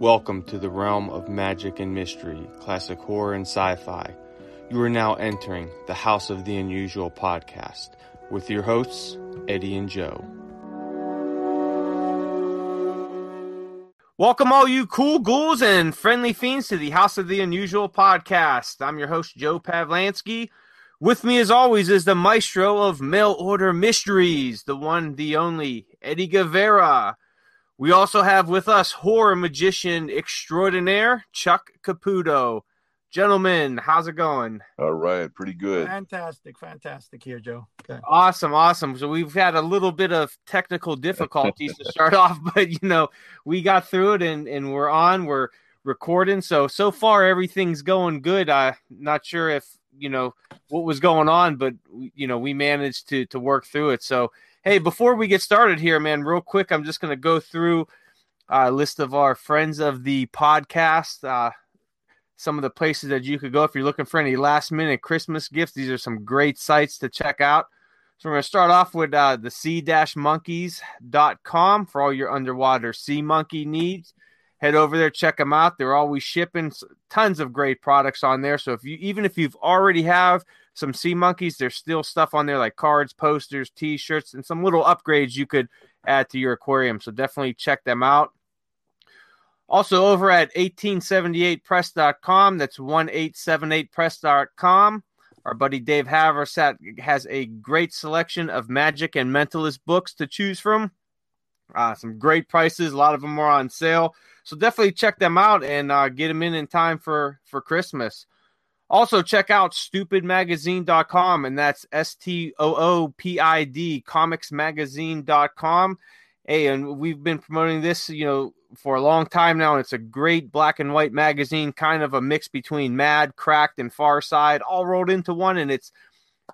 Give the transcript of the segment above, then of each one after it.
Welcome to the realm of magic and mystery, classic horror and sci fi. You are now entering the House of the Unusual podcast with your hosts, Eddie and Joe. Welcome, all you cool ghouls and friendly fiends, to the House of the Unusual podcast. I'm your host, Joe Pavlansky. With me, as always, is the maestro of mail order mysteries, the one, the only, Eddie Guevara. We also have with us horror magician extraordinaire, Chuck Caputo. Gentlemen, how's it going? All right, pretty good. Fantastic, fantastic here, Joe. Okay. Awesome, awesome. So we've had a little bit of technical difficulties to start off, but you know, we got through it and and we're on, we're recording. So so far everything's going good. I'm not sure if, you know, what was going on, but you know, we managed to to work through it. So, hey, before we get started here, man, real quick, I'm just going to go through a list of our friends of the podcast. Uh some of the places that you could go if you're looking for any last minute Christmas gifts. These are some great sites to check out. So we're going to start off with uh, the sea-monkeys.com for all your underwater sea monkey needs. Head over there, check them out. They're always shipping tons of great products on there. So if you even if you've already have some sea monkeys, there's still stuff on there like cards, posters, t-shirts, and some little upgrades you could add to your aquarium. So definitely check them out. Also over at 1878press.com, that's 1878press.com. Our buddy Dave Haversat has a great selection of magic and mentalist books to choose from. Uh, some great prices. A lot of them are on sale. So definitely check them out and uh, get them in in time for, for Christmas. Also, check out stoopidmagazine.com, and that's S T O O P I D, comicsmagazine.com. Hey, and we've been promoting this, you know, for a long time now, and it's a great black and white magazine, kind of a mix between Mad, Cracked, and Far Side, all rolled into one, and it's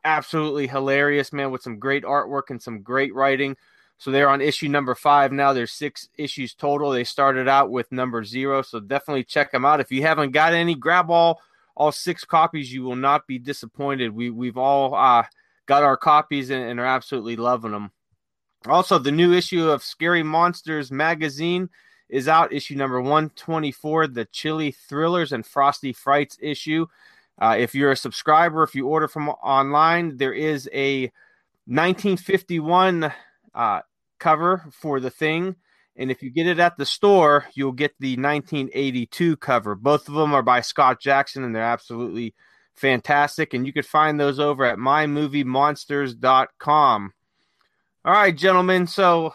absolutely hilarious, man, with some great artwork and some great writing. So they're on issue number five now. There's six issues total. They started out with number zero, so definitely check them out. If you haven't got any, grab all all six copies. You will not be disappointed. We we've all uh, got our copies and, and are absolutely loving them. Also, the new issue of Scary Monsters magazine is out, issue number 124, the Chilly Thrillers and Frosty Frights issue. Uh, if you're a subscriber, if you order from online, there is a 1951 uh, cover for the thing. And if you get it at the store, you'll get the 1982 cover. Both of them are by Scott Jackson, and they're absolutely fantastic. And you can find those over at mymoviemonsters.com. All right, gentlemen. So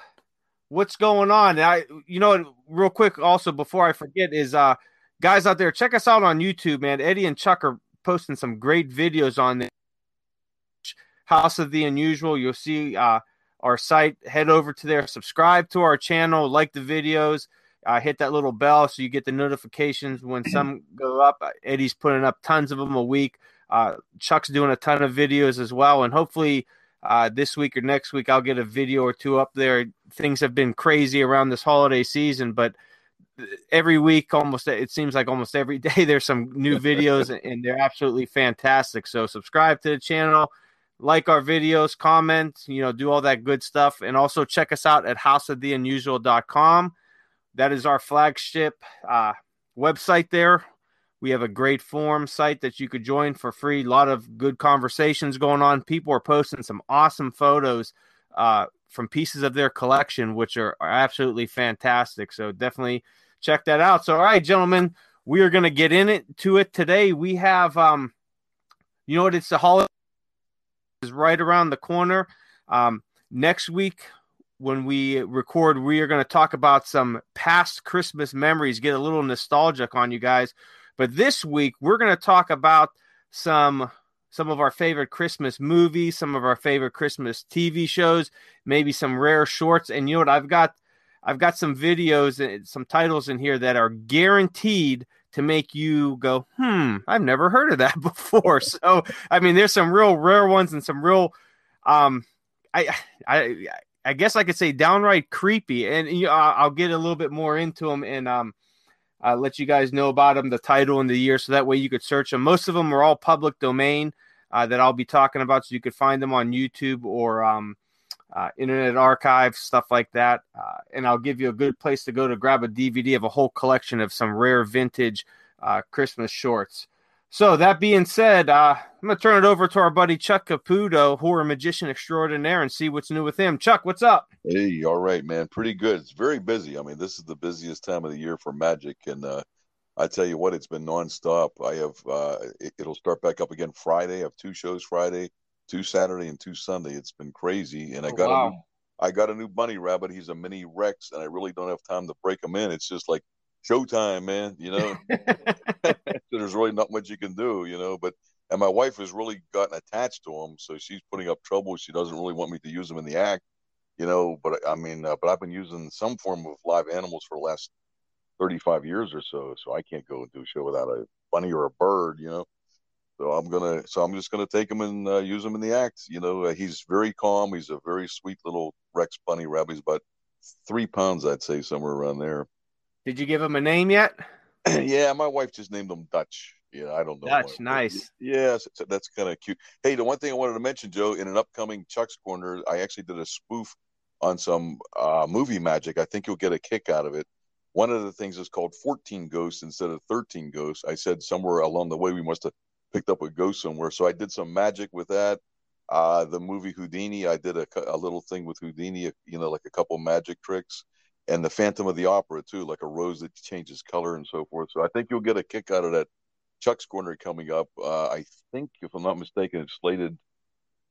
what's going on? I, you know, real quick, also before I forget, is uh, guys out there, check us out on YouTube, man. Eddie and Chuck are posting some great videos on the House of the Unusual. You'll see uh, our site. Head over to there, subscribe to our channel, like the videos, uh, hit that little bell so you get the notifications when some go up. Eddie's putting up tons of them a week. Uh, Chuck's doing a ton of videos as well, and hopefully uh, this week or next week, I'll get a video or two up there. Things have been crazy around this holiday season, but every week, almost it seems like almost every day, there's some new videos, and they're absolutely fantastic. So subscribe to the channel, like our videos, comment, you know, do all that good stuff, and also check us out at houseoftheunusual.com. That is our flagship uh, website there. We have a great forum site that you could join for free. A lot of good conversations going on. People are posting some awesome photos uh, from pieces of their collection, which are, are absolutely fantastic. So definitely check that out. So, all right, gentlemen, we are going to get in it to it today. We have, um, you know what? It's the holiday is right around the corner. Um, next week, when we record, we are going to talk about some past Christmas memories, get a little nostalgic on you guys. But this week we're going to talk about some some of our favorite Christmas movies, some of our favorite Christmas TV shows, maybe some rare shorts. And you know what? I've got I've got some videos and some titles in here that are guaranteed to make you go, hmm, I've never heard of that before. So I mean, there's some real rare ones and some real, um, I I I guess I could say downright creepy. And you know, I'll get a little bit more into them and um uh, let you guys know about them, the title and the year, so that way you could search them. Most of them are all public domain uh, that I'll be talking about, so you could find them on YouTube or um, uh, Internet Archive, stuff like that. Uh, and I'll give you a good place to go to grab a DVD of a whole collection of some rare vintage uh, Christmas shorts. So that being said, uh, I'm gonna turn it over to our buddy Chuck Caputo, horror magician extraordinaire, and see what's new with him. Chuck, what's up? Hey, all right, man. Pretty good. It's very busy. I mean, this is the busiest time of the year for magic, and uh, I tell you what, it's been nonstop. I have uh, it, will start back up again Friday. I have two shows Friday, two Saturday, and two Sunday. It's been crazy, and I oh, got wow. a new, I got a new bunny rabbit. He's a mini Rex, and I really don't have time to break him in. It's just like showtime, man. You know, there's really not much you can do, you know. But and my wife has really gotten attached to him, so she's putting up trouble. She doesn't really want me to use them in the act, you know. But I mean, uh, but I've been using some form of live animals for the last 35 years or so, so I can't go and do a show without a bunny or a bird, you know. So I'm gonna, so I'm just gonna take him and uh, use him in the act. You know, uh, he's very calm. He's a very sweet little Rex bunny rabbit. He's about three pounds, I'd say, somewhere around there. Did you give him a name yet? yeah, my wife just named him Dutch. Yeah, I don't know. Dutch, nice. Yeah, so that's kind of cute. Hey, the one thing I wanted to mention, Joe, in an upcoming Chuck's Corner, I actually did a spoof on some uh, movie magic. I think you'll get a kick out of it. One of the things is called 14 Ghosts instead of 13 Ghosts. I said somewhere along the way we must have picked up a ghost somewhere. So I did some magic with that. Uh, the movie Houdini, I did a, a little thing with Houdini, you know, like a couple magic tricks and the Phantom of the Opera too, like a rose that changes color and so forth. So I think you'll get a kick out of that Chuck's Corner coming up. Uh, I think, if I'm not mistaken, it's slated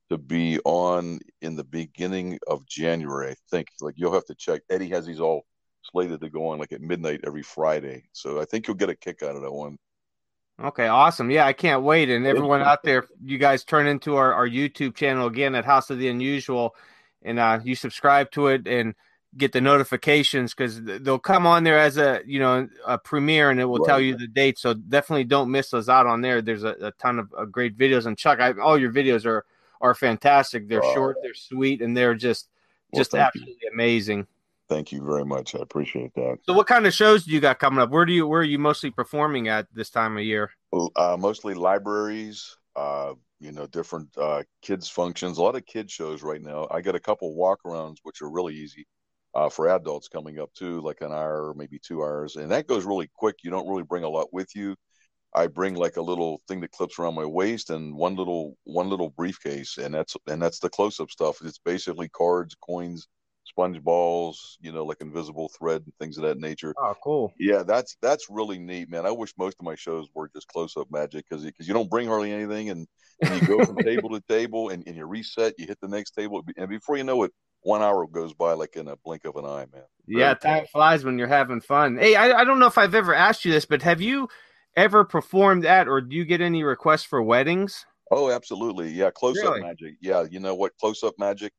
to be on in the beginning of January. I think. Like you'll have to check. Eddie has these all slated to go on like at midnight every Friday. So I think you'll get a kick out of that one. Okay, awesome. Yeah, I can't wait. And everyone out there, you guys turn into our, our YouTube channel again at House of the Unusual and uh, you subscribe to it and get the notifications because they'll come on there as a you know a premiere and it will right. tell you the date. So definitely don't miss us out on there. There's a, a ton of, of, great videos. And Chuck, I, all your videos are are fantastic. They're uh, short, they're sweet, and they're just well, just absolutely you. amazing. Thank you very much. I appreciate that. So, what kind of shows do you got coming up? Where do you where are you mostly performing at this time of year? Uh, mostly libraries. Uh, you know, different uh, kids functions. A lot of kids shows right now. I got a couple walkarounds, which are really easy uh, for adults coming up too, like an hour, maybe two hours, and that goes really quick. You don't really bring a lot with you. I bring like a little thing that clips around my waist and one little one little briefcase, and that's and that's the close up stuff. It's basically cards, coins, sponge balls, you know, like invisible thread and things of that nature. Oh, cool. Yeah, that's that's really neat, man. I wish most of my shows were just close up magic because because you don't bring hardly anything, and, and you go from table to table, and, and you reset, you hit the next table, and before you know it, one hour goes by like in a blink of an eye, man. Yeah, time flies when you're having fun. Hey, I, I don't know if I've ever asked you this, but have you ever performed at or do you get any requests for weddings? Oh, absolutely. Yeah, close up really? magic. Yeah, you know what? Close up magic.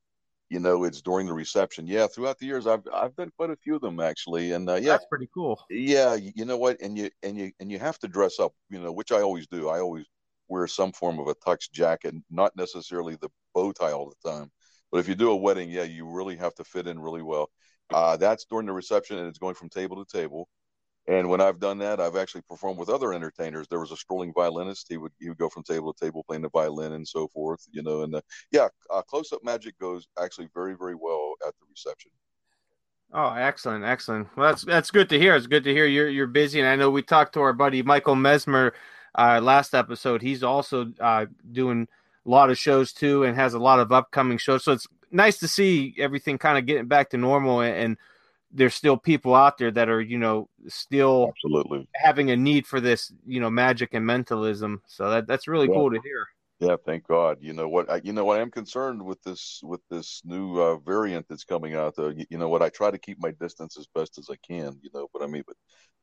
You know, it's during the reception. Yeah, throughout the years, I've I've done quite a few of them actually, and uh, yeah, that's pretty cool. Yeah, you know what? And you and you and you have to dress up. You know, which I always do. I always wear some form of a tux jacket, not necessarily the bow tie all the time but if you do a wedding, yeah, you really have to fit in really well. Uh, that's during the reception, and it's going from table to table. And when I've done that, I've actually performed with other entertainers. There was a strolling violinist; he would he would go from table to table playing the violin and so forth. You know, and uh, yeah, uh, close up magic goes actually very very well at the reception. Oh, excellent, excellent. Well, that's that's good to hear. It's good to hear you're you're busy, and I know we talked to our buddy Michael Mesmer uh, last episode. He's also uh, doing a lot of shows too, and has a lot of upcoming shows. So it's nice to see everything kind of getting back to normal, and, and there's still people out there that are you know still absolutely having a need for this you know magic and mentalism. So that that's really yeah. cool to hear. Yeah, thank God. You know what? I, you know what? I'm concerned with this with this new uh, variant that's coming out. Though, you, you, know what? I try to keep my distance as best as I can. You know, but I mean, but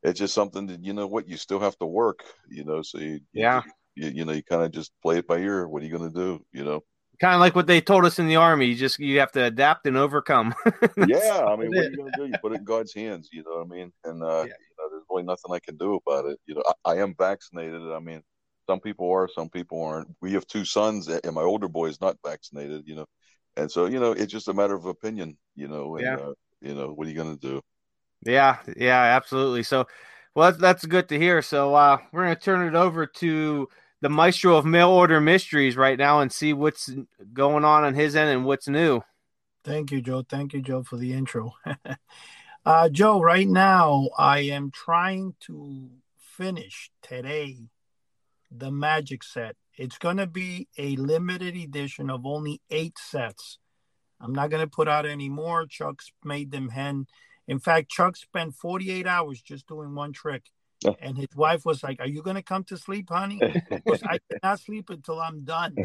it's just something that you know what you still have to work. You know, so you, yeah, you, you know, you kind of just play it by ear. What are you going to do? You know, kind of like what they told us in the army. You just you have to adapt and overcome. yeah, I mean, what are you going to do? You put it in God's hands. You know what I mean? And uh, yeah. you know, there's really nothing I can do about it. You know, I, I am vaccinated. I mean, some people are, some people aren't. We have two sons, and my older boy is not vaccinated. You know, and so you know, it's just a matter of opinion. You know, and, yeah. Uh, you know, what are you going to do? Yeah, yeah, absolutely. So, well, that's, that's good to hear. So, uh, we're going to turn it over to the maestro of mail order mysteries right now and see what's going on on his end and what's new. Thank you, Joe. Thank you, Joe, for the intro. uh, Joe, right now I am trying to finish today the Magic set. It's going to be a limited edition of only eight sets. I'm not going to put out any more. Chuck's made them hen. In fact, Chuck spent 48 hours just doing one trick. And his wife was like, Are you going to come to sleep, honey? Because I cannot sleep until I'm done.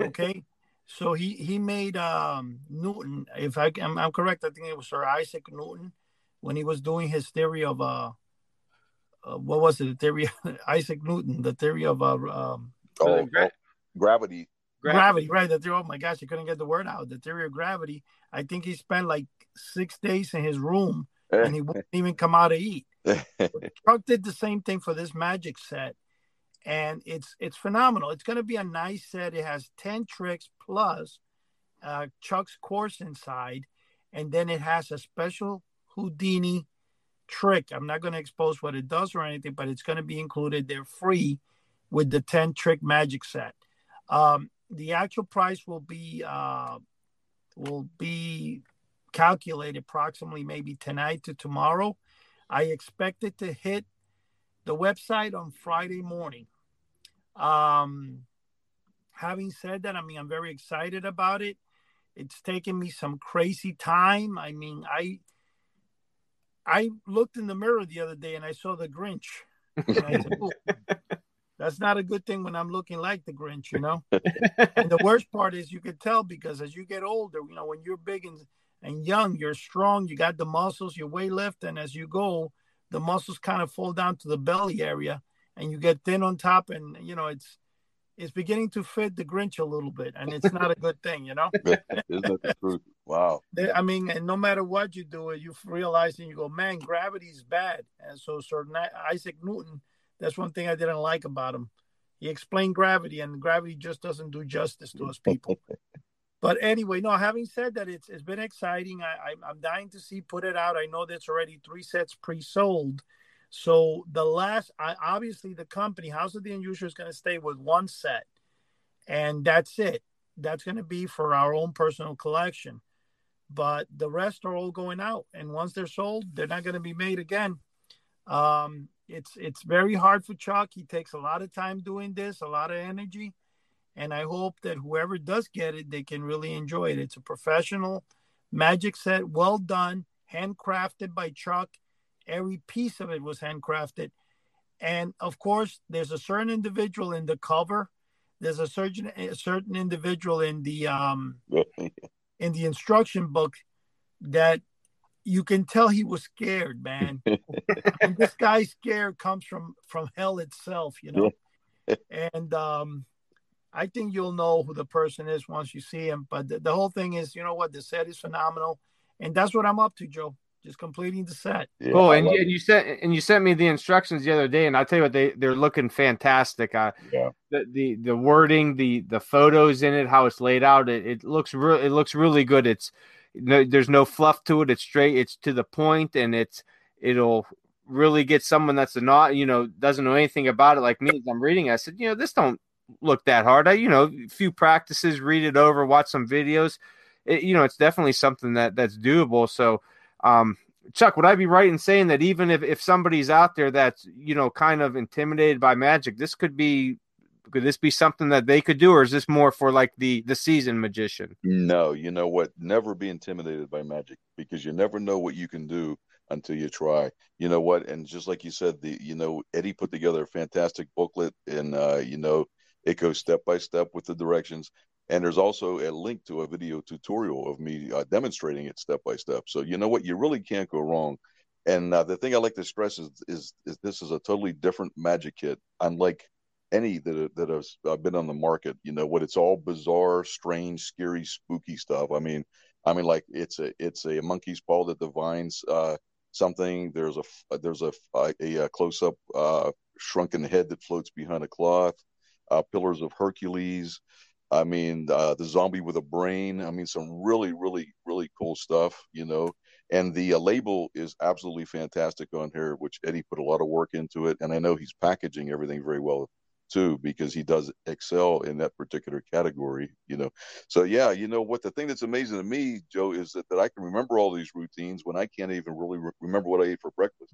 Okay. So he he made um, Newton. If I am I'm correct, I think it was Sir Isaac Newton when he was doing his theory of uh, uh what was it? The theory of Isaac Newton, the theory of uh, um, oh, gra- oh, gravity. Gravity, right? The theory. Oh my gosh, I couldn't get the word out. The theory of gravity. I think he spent like six days in his room, and he wouldn't even come out to eat. Chuck did the same thing for this magic set, and it's it's phenomenal. It's going to be a nice set. It has ten tricks plus uh, Chuck's course inside, and then it has a special Houdini trick. I'm not going to expose what it does or anything, but it's going to be included. They're free with the ten trick magic set. Um, the actual price will be uh, will be calculated approximately maybe tonight to tomorrow. I expect it to hit the website on Friday morning. Um, having said that, I mean, I'm very excited about it. It's taken me some crazy time. I mean, I I looked in the mirror the other day and I saw the Grinch. Said, That's not a good thing when I'm looking like the Grinch, you know. and the worst part is you could tell because as you get older, you know, when you're big and and young, you're strong, you got the muscles, you weigh lift, and as you go, the muscles kind of fall down to the belly area and you get thin on top and you know it's it's beginning to fit the Grinch a little bit, and it's not a good thing, you know. Isn't the truth? Wow. I mean, and no matter what you do, it you realize and you go, man, gravity is bad. And so, Sir Isaac Newton, that's one thing I didn't like about him. He explained gravity, and gravity just doesn't do justice to us people. but anyway, no. Having said that, it's it's been exciting. I, I I'm dying to see put it out. I know that's already three sets pre-sold so the last, I, obviously, the company House of the Unusual is going to stay with one set, and that's it. That's going to be for our own personal collection. But the rest are all going out, and once they're sold, they're not going to be made again. Um, it's it's very hard for Chuck. He takes a lot of time doing this, a lot of energy, and I hope that whoever does get it, they can really enjoy it. It's a professional magic set, well done, handcrafted by Chuck Every piece of it was handcrafted. And of course, there's a certain individual in the cover. There's a certain a certain individual in the um in the instruction book that you can tell he was scared, man. and this guy's scared comes from from hell itself, you know. and um I think you'll know who the person is once you see him. But the, the whole thing is, you know what, the set is phenomenal, and that's what I'm up to, Joe just completing the set. Yeah, cool. And you, and you, sent and you sent me the instructions the other day, and I tell you what, they they're looking fantastic. Uh, yeah. The, the the wording, the the photos in it, how it's laid out, it, it looks real. It looks really good. It's no, there's no fluff to it. It's straight. It's to the point, and it's it'll really get someone that's not you know doesn't know anything about it like me. As I'm reading, I said, you know, this don't look that hard. I you know, a few practices, read it over, watch some videos. It, you know, it's definitely something that that's doable. So um, Chuck, would I be right in saying that even if, if somebody's out there that's you know kind of intimidated by magic, this could be could this be something that they could do, or is this more for like the the seasoned magician? No, you know what? Never be intimidated by magic because you never know what you can do until you try. You know what? And just like you said, the you know Eddie put together a fantastic booklet, and uh, you know it goes step by step with the directions. And there's also a link to a video tutorial of me uh, demonstrating it step by step. So you know what, you really can't go wrong. And uh, the thing I like to stress is, is, is this is a totally different magic kit, unlike any that that has uh, been on the market. You know what? It's all bizarre, strange, scary, spooky stuff. I mean, I mean, like it's a it's a monkey's paw that divines uh, something. There's a there's a a, a close up uh, shrunken head that floats behind a cloth. Uh, pillars of Hercules. I mean, uh, the zombie with a brain. I mean, some really, really, really cool stuff, you know. And the uh, label is absolutely fantastic on here, which Eddie put a lot of work into it. And I know he's packaging everything very well. too because he does excel in that particular category. You know, so yeah, you know what the thing that's amazing to me, Joe, is that, that I can remember all these routines when I can't even really re- remember what I ate for breakfast.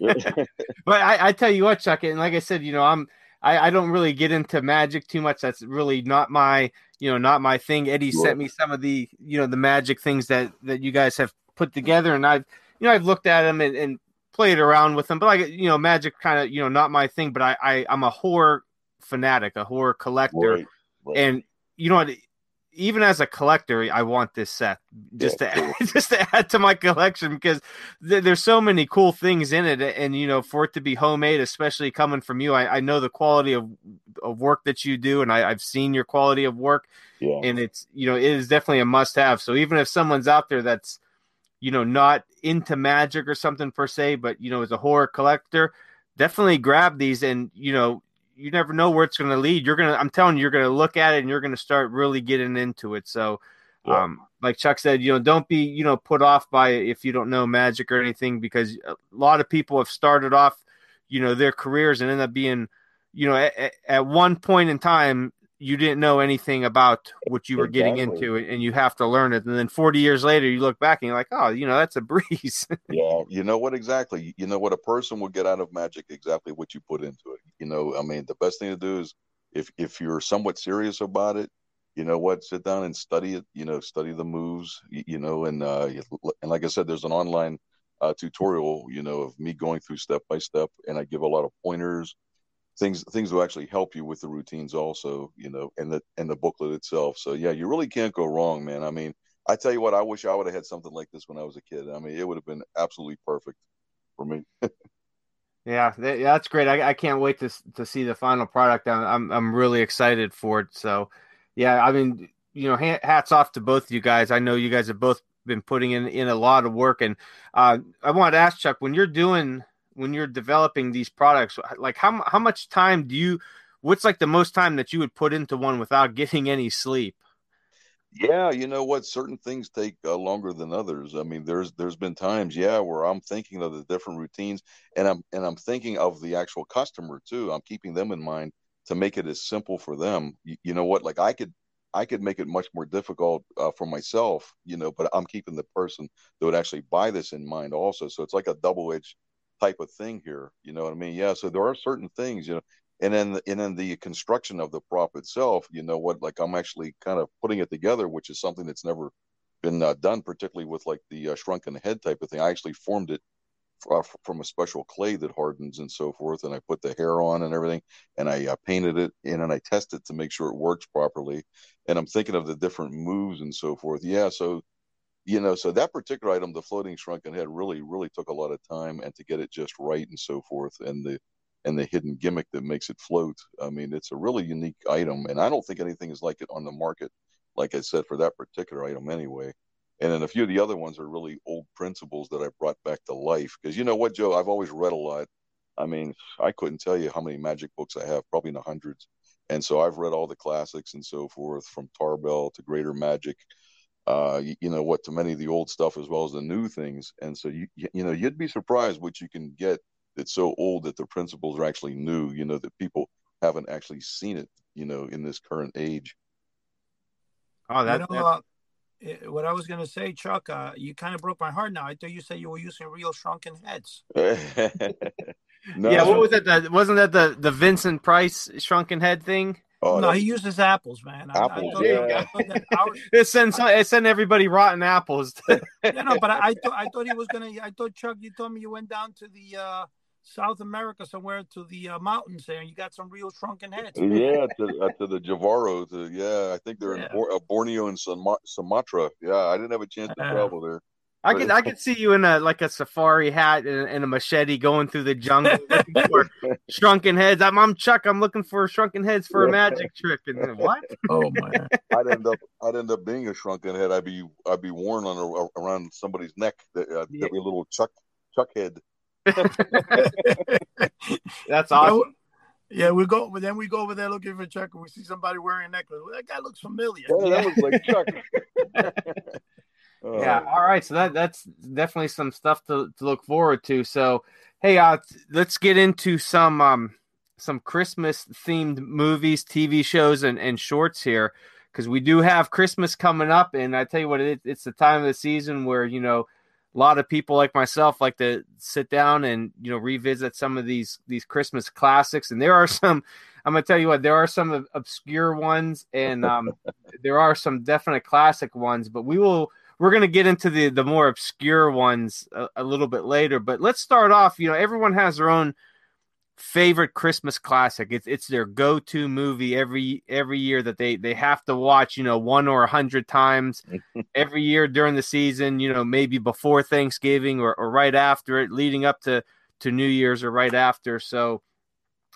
but I, I tell you what, Chuck, and like I said, you know, I'm I, I don't really get into magic too much. That's really not my you know not my thing. Eddie sure. sent me some of the you know the magic things that that you guys have put together, and I've you know I've looked at them and, and played around with them. But like you know, magic kind of you know not my thing. But I, I I'm a horror fanatic, a horror collector, right. Right. and you know what even as a collector, I want this set just yeah, to add, just to add to my collection because th- there's so many cool things in it, and you know, for it to be homemade, especially coming from you, I, I know the quality of of work that you do, and I, have seen your quality of work, yeah. and it's you know, it is definitely a must have. So even if someone's out there that's you know not into magic or something per se, but you know, as a horror collector, definitely grab these, and you know, you never know where it's going to lead. You're gonna, I'm telling you, you're going to look at it and you're going to start really getting into it. So, yeah. um, like Chuck said, you know, don't be, you know, put off by if you don't know magic or anything, because a lot of people have started off, you know, their careers and end up being, you know, at, at one point in time, you didn't know anything about what you were exactly. getting into and you have to learn it. And then 40 years later you look back and you're like oh you know that's a breeze. Yeah you know what? Exactly. You know what? A person will get out of magic exactly what you put into it. You know i mean the best thing to do is if if you're somewhat serious about it you know what? Sit down and study it you know study the moves you, you know and uh and like i said there's an online uh, tutorial you know of me going through step by step and i give a lot of pointers things things will actually help you with the routines also you know and the and the booklet itself. So yeah you really can't go wrong man. I mean i tell you what i wish i would have had something like this when i was a kid. I mean it would have been absolutely perfect for me. Yeah that's great. I, I, can't wait to to see the final product. I'm i'm really excited for it. So yeah i mean you know hats off to both of you guys. I know you guys have both been putting in in a lot of work. And uh, i wanted to ask chuck when you're doing when you're developing these products like how how much time do you what's like the most time that you would put into one without getting any sleep? Yeah you know what? Certain things take uh, longer than others. I mean there's there's been times yeah where i'm thinking of the different routines and i'm and i'm thinking of the actual customer too. I'm keeping them in mind to make it as simple for them. You, you know what? Like i could I could make it much more difficult uh, for myself, you know, but I'm keeping the person that would actually buy this in mind also. So it's like a double edged type of thing here. You know what I mean? Yeah. So there are certain things, you know, and then and then the construction of the prop itself. You know what? Like I'm actually kind of putting it together, which is something that's never been uh, done, particularly with like the uh, shrunken head type of thing. I actually formed it uh, from a special clay that hardens and so forth, and I put the hair on and everything, and I uh, painted it in and I test it to make sure it works properly. And I'm thinking of the different moves and so forth. Yeah. So you know, so that particular item, the floating shrunken head, really, really took a lot of time and to get it just right and so forth, and the and the hidden gimmick that makes it float. I mean, it's a really unique item, and I don't think anything is like it on the market. Like I said, for that particular item, anyway. And then a few of the other ones are really old principles that I brought back to life. Because you know what, Joe, I've always read a lot. I mean, I couldn't tell you how many magic books I have, probably in the hundreds. And so I've read all the classics and so forth, from Tarbell to Greater Magic uh, you, you, know what to many of the old stuff as well as the new things. And so you you know you'd be surprised what you can get that's so old that the principles are actually new you know that people haven't actually seen it you know in this current age. Oh that, you know, uh, what i was going to say chuck uh, you kind of broke my heart now. I thought you said you were using real shrunken heads. No. yeah what was that the, wasn't that the the vincent price shrunken head thing Oh, no, he uses apples, man. Apples, I, I yeah. it sends it send everybody rotten apples. yeah, no, but I, I thought I thought he was gonna. I thought Chuck, you told me you went down to the uh, South America somewhere to the uh, mountains there, and you got some real shrunken heads. Yeah, to, uh, to the Jivaro. To, yeah, I think they're yeah. in uh, Borneo and Sumatra. Yeah, I didn't have a chance to travel there. I could I could see you in a like a safari hat and, and a machete going through the jungle looking for shrunken heads. I'm, I'm Chuck. I'm looking for shrunken heads for a magic trick. And then, what? Oh man! I'd end up I'd end up being a shrunken head. I'd be I'd be worn on a, around somebody's neck. That uh, yeah. be a little Chuck Chuck head. That's awesome. Yeah, we go, but then we go over there looking for Chuck, and we see somebody wearing a necklace. Well, that guy looks familiar. Yeah, that looks like Chuck. Uh, yeah. All right. So that that's definitely some stuff to, to look forward to. So, hey, uh, let's get into some um some Christmas themed movies, TV shows, and, and shorts here because we do have Christmas coming up, and I tell you what, it, it's the time of the season where you know a lot of people like myself like to sit down and you know revisit some of these these Christmas classics, and there are some. I'm gonna tell you what, there are some obscure ones, and um, there are some definite classic ones, but we will we're going to get into the the more obscure ones a, a, little bit later but let's start off you know everyone has their own favorite christmas classic. It's it's their go-to movie every every year that they they have to watch you know one or a hundred times every year during the season you know maybe before thanksgiving or, or right after it leading up to to new year's or right after. So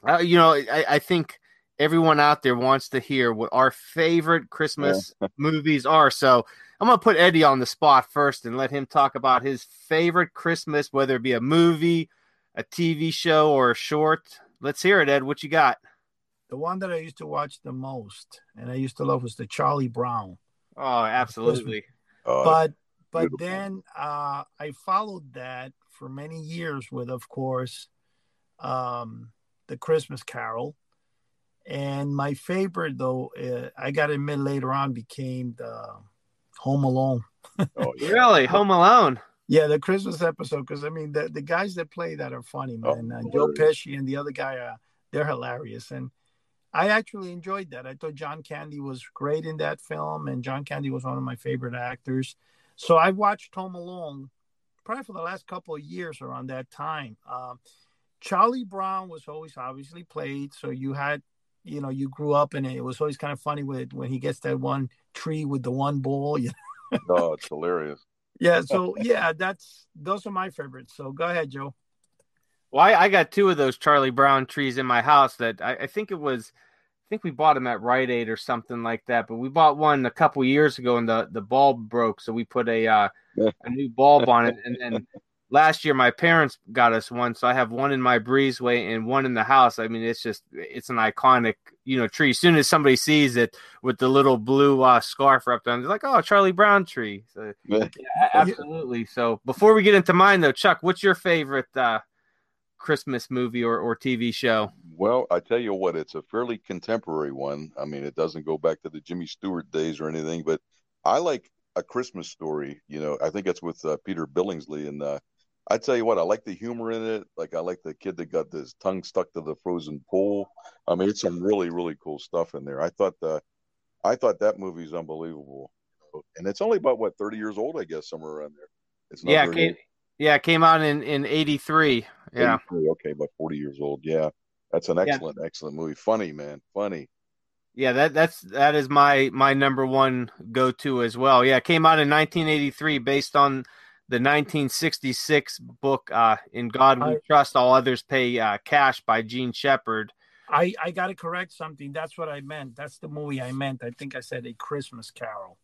uh, you know I, I think everyone out there wants to hear what our favorite christmas movies are. So I'm gonna put Eddie on the spot first and let him talk about his favorite Christmas, whether it be a movie, a TV show, or a short. Let's hear it, Ed. What you got? The one that I used to watch the most and I used to love was the Charlie Brown. Oh, absolutely. Uh, but but beautiful. then uh, I followed that for many years with, of course, um, the Christmas Carol. And my favorite, though, uh, I got to admit later on, became the Home Alone. oh, yeah. Really, Home Alone. Yeah, the Christmas episode because I mean the, the guys that play that are funny, oh, man. Oh, uh, Joe Pesci and the other guy, uh, they're hilarious, and I actually enjoyed that. I thought John Candy was great in that film, and John Candy was one of my favorite actors. So I watched Home Alone probably for the last couple of years around that time. Um, Charlie Brown was always obviously played, so you had you know you grew up and it was always kind of funny with when he gets that one tree with the one ball you know? oh it's hilarious yeah so yeah that's those are my favorites so go ahead joe well I, I got two of those charlie brown trees in my house that I, I, think it was i think we bought them at rite aid or something like that but we bought one a couple years ago and the the bulb broke so we put a uh, a new bulb on it and, and last year my parents got us one so i have one in my breezeway and one in the house. I mean it's just it's an iconic you know tree. As soon as somebody sees it with the little blue uh, scarf wrapped on they're like oh charlie brown tree. So, yeah, absolutely. So before we get into mine though chuck what's your favorite uh, christmas movie or, or tv show? Well i tell you what it's a fairly contemporary one. I mean it doesn't go back to the jimmy stewart days or anything but i like a christmas story you know. I think it's with uh, peter billingsley and uh, I tell you what, I like the humor in it. Like I like the kid that got his tongue stuck to the frozen pool. I mean, it's some really, really cool stuff in there. I thought the, I thought that movie's unbelievable, and it's only about what thirty years old, I guess, somewhere around there. It's not yeah, came, yeah, it came out in in eighty three. Yeah, 83, okay, about forty years old. Yeah, that's an excellent, yeah. excellent movie. Funny man, funny. Yeah, that that's that is my my number one go to as well. Yeah, it came out in 1983 based on the 1966 book uh, "In God We I, Trust, All Others Pay uh, Cash" by Jean Shepherd. I I got to correct something. That's what I meant. That's the movie I meant. I think I said a Christmas Carol.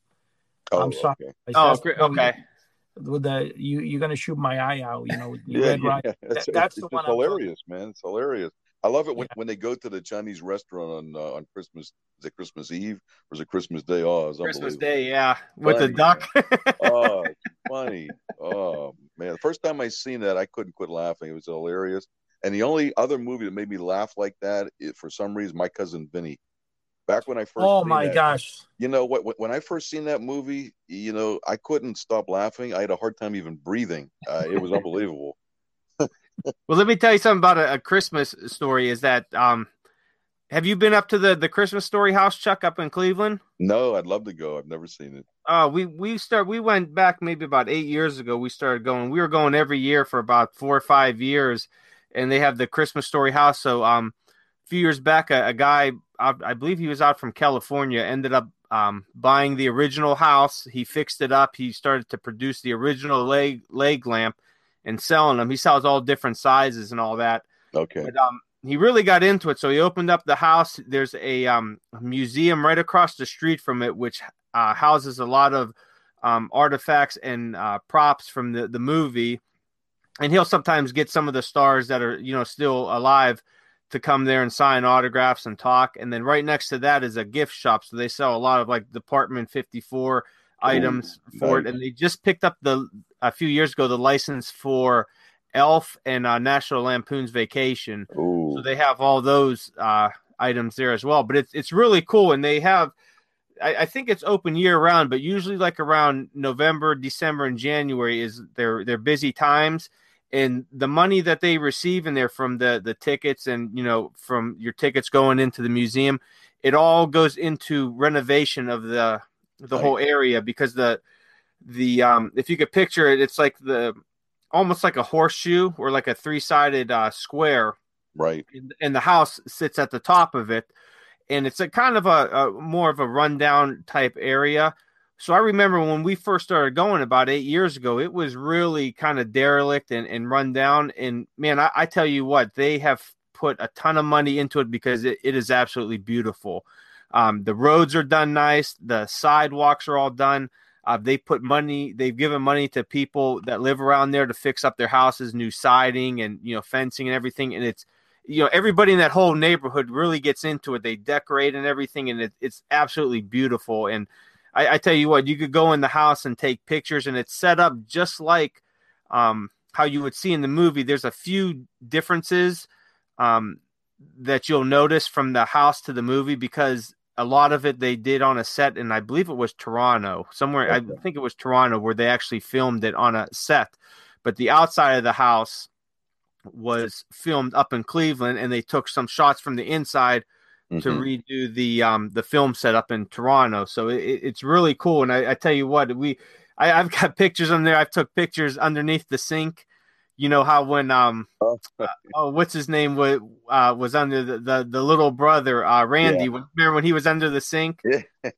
Oh, I'm sorry. Okay. Oh, okay. With the you, you're gonna shoot my eye out. You know, yeah, yeah. That, that's it's, the one. hilarious, man. It's hilarious. I love it when, yeah. when they go to the Chinese restaurant on uh, on Christmas. Is it Christmas Eve or is it Christmas Day? Oh, it's Christmas Day, yeah, with funny, the duck. oh, funny. Oh man, the first time I seen that, I couldn't quit laughing. It was hilarious. And the only other movie that made me laugh like that, it, for some reason, my cousin Vinny. Back when I first. Oh my that, gosh! You know what? When I first seen that movie, you know, I couldn't stop laughing. I had a hard time even breathing. Uh, it was unbelievable well, let me tell you something about a, a, Christmas story. Is that um, have you been up to the the Christmas Story house, Chuck, up in Cleveland? No, I'd love to go. I've never seen it. Oh, uh, we we start we went back maybe about eight years ago. We started going. We were going every year for about four or five years, and they have the Christmas Story house. So um, a few years back, a, a guy I believe he was out from California ended up um, buying the original house. He fixed it up. He started to produce the original leg leg lamp and selling them. He sells all different sizes and all that. Okay. But, um, he really got into it. So he opened up the house. There's a um, museum right across the street from it, which uh, houses a lot of um, artifacts and uh, props from the, the movie. And he'll sometimes get some of the stars that are, you know, still alive to come there and sign autographs and talk. And then right next to that is a gift shop. So they sell a lot of like Department 54 items for it. And they just picked up the a few years ago the license for Elf and uh, National Lampoon's Vacation. Ooh. So they have all those uh, items there as well. But it's it's really cool, and they have. I, I think it's open year round, but usually like around November, December, and January is their their busy times. And the money that they receive in there from the the tickets and you know from your tickets going into the museum, it all goes into renovation of the the Right. whole area because the the um if you could picture it, it's like the almost like a horseshoe or like a three sided uh, square right. and- and the house sits at the top of it. And it's a kind of a, a more of a rundown type area. So i remember when we first started going about eight years ago it was really kind of derelict and, and run down. And man I, I tell you what they have put a ton of money into it because it, it is absolutely beautiful. Um, the roads are done nice. The sidewalks are all done uh, they put money they've given money to people that live around there to fix up their houses new siding and you know fencing and everything. And it's you know everybody in that whole neighborhood really gets into it. They decorate and everything and it, it's absolutely beautiful. And I, I tell you what you could go in the house and take pictures and it's set up just like um, how you would see in the movie. There's a few differences um, that you'll notice from the house to the movie because a lot of it they did on a set and i believe it was toronto somewhere i think it was toronto where they actually filmed it on a set. But the outside of the house was filmed up in cleveland and they took some shots from the inside to Mhm. redo the um the film set up in toronto. So it, it's really cool. And I, I tell you what we I, i've got pictures on there. I've took pictures underneath the sink you know how when um Oh. oh what's his name was uh was under the the, the little brother uh randy remember when he was under the sink Yeah.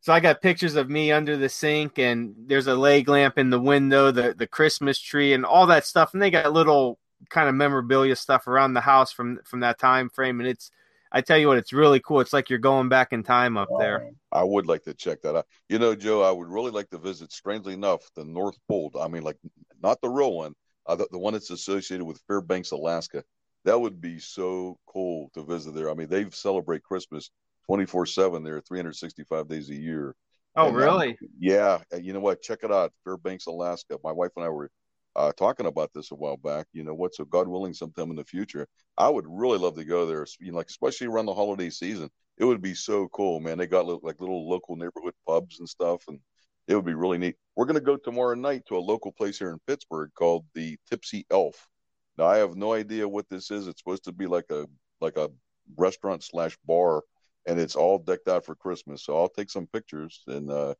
so i got pictures of me under the sink and there's a leg lamp in the window the the christmas tree and all that stuff and they got little kind of memorabilia stuff around the house from from that time frame and it's i tell you what it's really cool it's like you're going back in time up there I would like to check that out. You know, Joe, I would really like to visit, strangely enough, the North Pole. I mean, like, not the real one, uh, the, the one that's associated with Fairbanks, Alaska. That would be so cool to visit there. I mean, they celebrate Christmas 24 7 there, 365 days a year. oh And, um, really Yeah. uh, You know what? Check it out. Fairbanks, Alaska. My wife and I were uh, talking about this a while back. You know what? So, God willing, sometime in the future, I would really love to go there, you know, like, especially around the holiday season. It would be so cool, man. They got li- like little local neighborhood pubs and stuff, and it would be really neat. We're going to go tomorrow night to a local place here in Pittsburgh called the Tipsy Elf. Now, I have no idea what this is. It's supposed to be like a like a restaurant slash bar, and it's all decked out for Christmas. So I'll take some pictures and uh,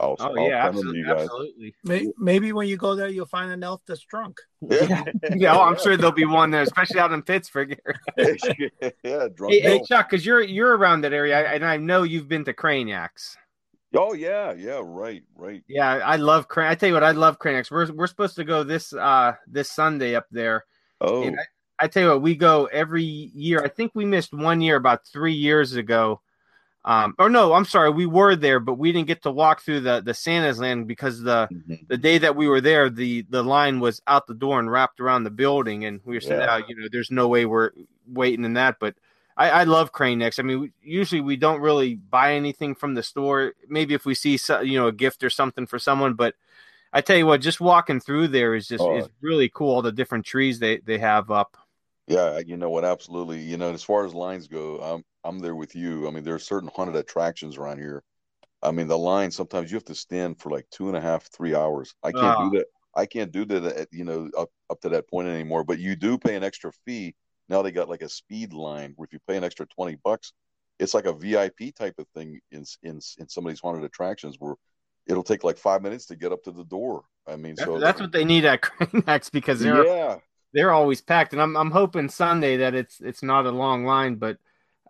I'll, oh I'll yeah send them to absolutely, you guys. absolutely. May- Maybe when you go there, you'll find an elf that's drunk. yeah, yeah oh, i'm sure there'll be one there especially out in pittsburgh yeah, drunk. hey, hey chuck because you're you're around that area and i know you've been to Kraynak's Oh yeah, yeah, right, right. Yeah, I love Cran. I tell you what, I love Kraynak's. We're we're supposed to go this uh this Sunday up there. Oh, And I tell you what, we go every year. I think we missed one year about three years ago. Um, or no, I'm sorry, we were there, but we didn't get to walk through the the Santa's land because the mhm. the day that we were there, the the line was out the door and wrapped around the building, and we were saying, Yeah. "Oh, you know, there's no way we're waiting in that." But I, I love Kraynak's. I mean, we- usually we don't really buy anything from the store. Maybe if we see, so- you know, a gift or something for someone, but I tell you what, just walking through there is just Oh. is really cool. All the different trees they they have up. Yeah, you know what? Absolutely. You know, as far as lines go, I'm I'm there with you. I mean, there are certain haunted attractions around here. I mean, the line sometimes you have to stand for like two and a half, three hours. I can't Oh. do ah. that. I can't do that at, you know up up to that point anymore. But you do pay an extra fee. Now they got like a speed line where if you pay an extra twenty bucks, it's like a VIP type of thing in in in some of these haunted attractions where it'll take like five minutes to get up to the door. I mean, so That's what they need at Crane because they're yeah. they're always packed, and I'm I'm hoping Sunday that it's it's not a long line, but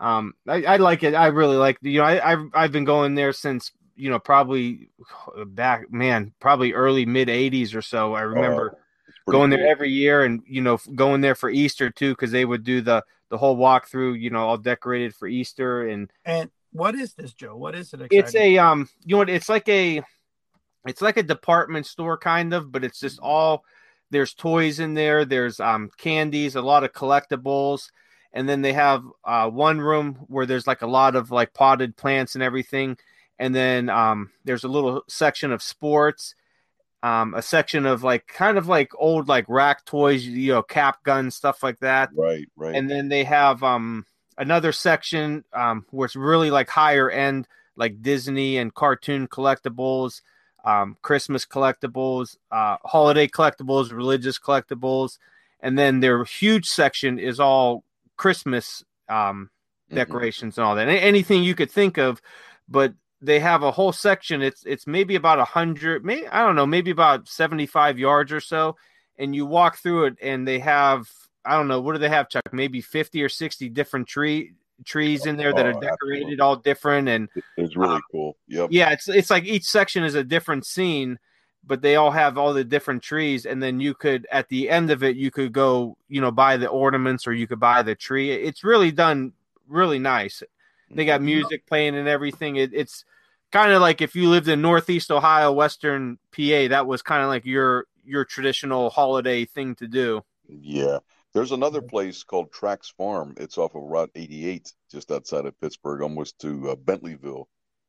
um, I, I like it. I really like you know I I've, I've been going there since you know probably back man probably early mid '80s or so. I remember pretty going cool. there every year, and you know going there for Easter too because they would do the the whole walkthrough, you know, all decorated for Easter, and And what is this, Joe? What is it? it's a um you know what it's like a it's like a department store kind of but it's just all there's toys in there there's um candies a lot of collectibles and then they have uh one room where there's like a lot of like potted plants and everything and then um there's a little section of sports um, a section of like kind of like old like rack toys, you know, cap guns, stuff like that. Right, right. And then they have um, another section um, where it's really like higher end, like Disney and cartoon collectibles, um, Christmas collectibles, uh, holiday collectibles, religious collectibles, and then their huge section is all Christmas um, Mhm. decorations and all that. Anything you could think of, but they have a whole section. It's it's maybe about a hundred, maybe I don't know, maybe about seventy five yards or so, and you walk through it, and they have I don't know what do they have, Chuck? Maybe fifty or sixty different tree trees in there that Oh, are decorated absolutely. all different and It's really um, cool. Yep. yeah it's it's like each section is a different scene but they all have all the different trees and then you could at the end of it you could go you know buy the ornaments or you could buy the tree it's really done really nice they got music playing and everything it, it's kind of like if you lived in northeast ohio western pa that was kind of like your your traditional holiday thing to do Yeah. There's another place called Trax Farm. It's off of Route 88, just outside of Pittsburgh, almost to uh, Bentleyville.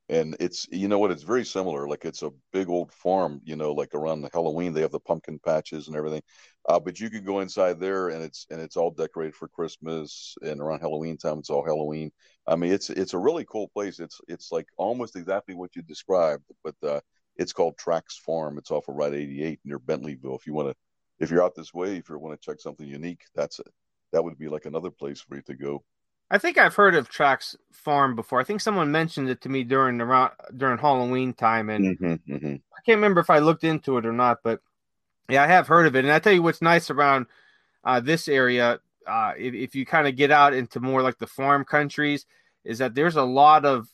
And it's, you know what, it's very similar. Like it's a big old farm, you know, like around Halloween, they have the pumpkin patches and everything. Uh, but you could go inside there and it's, and it's all decorated for Christmas and around Halloween time, it's all Halloween. I mean, it's, it's a really cool place. It's, it's like almost exactly what you described, but, uh, it's called Trax Farm. It's off of Route 88 near Bentleyville. If you want to, if you're out this way, if you want to check something unique, that's it. That would be like another place for you to go. I think I've heard of Trax Farm before. I think someone mentioned it to me during around during Halloween time, and Mm-hmm, mm-hmm. I can't remember if I looked into it or not. But yeah, I have heard of it. And I tell you what's nice around uh, this area, uh, if, if you kind of get out into more like the farm countries, is that there's a lot of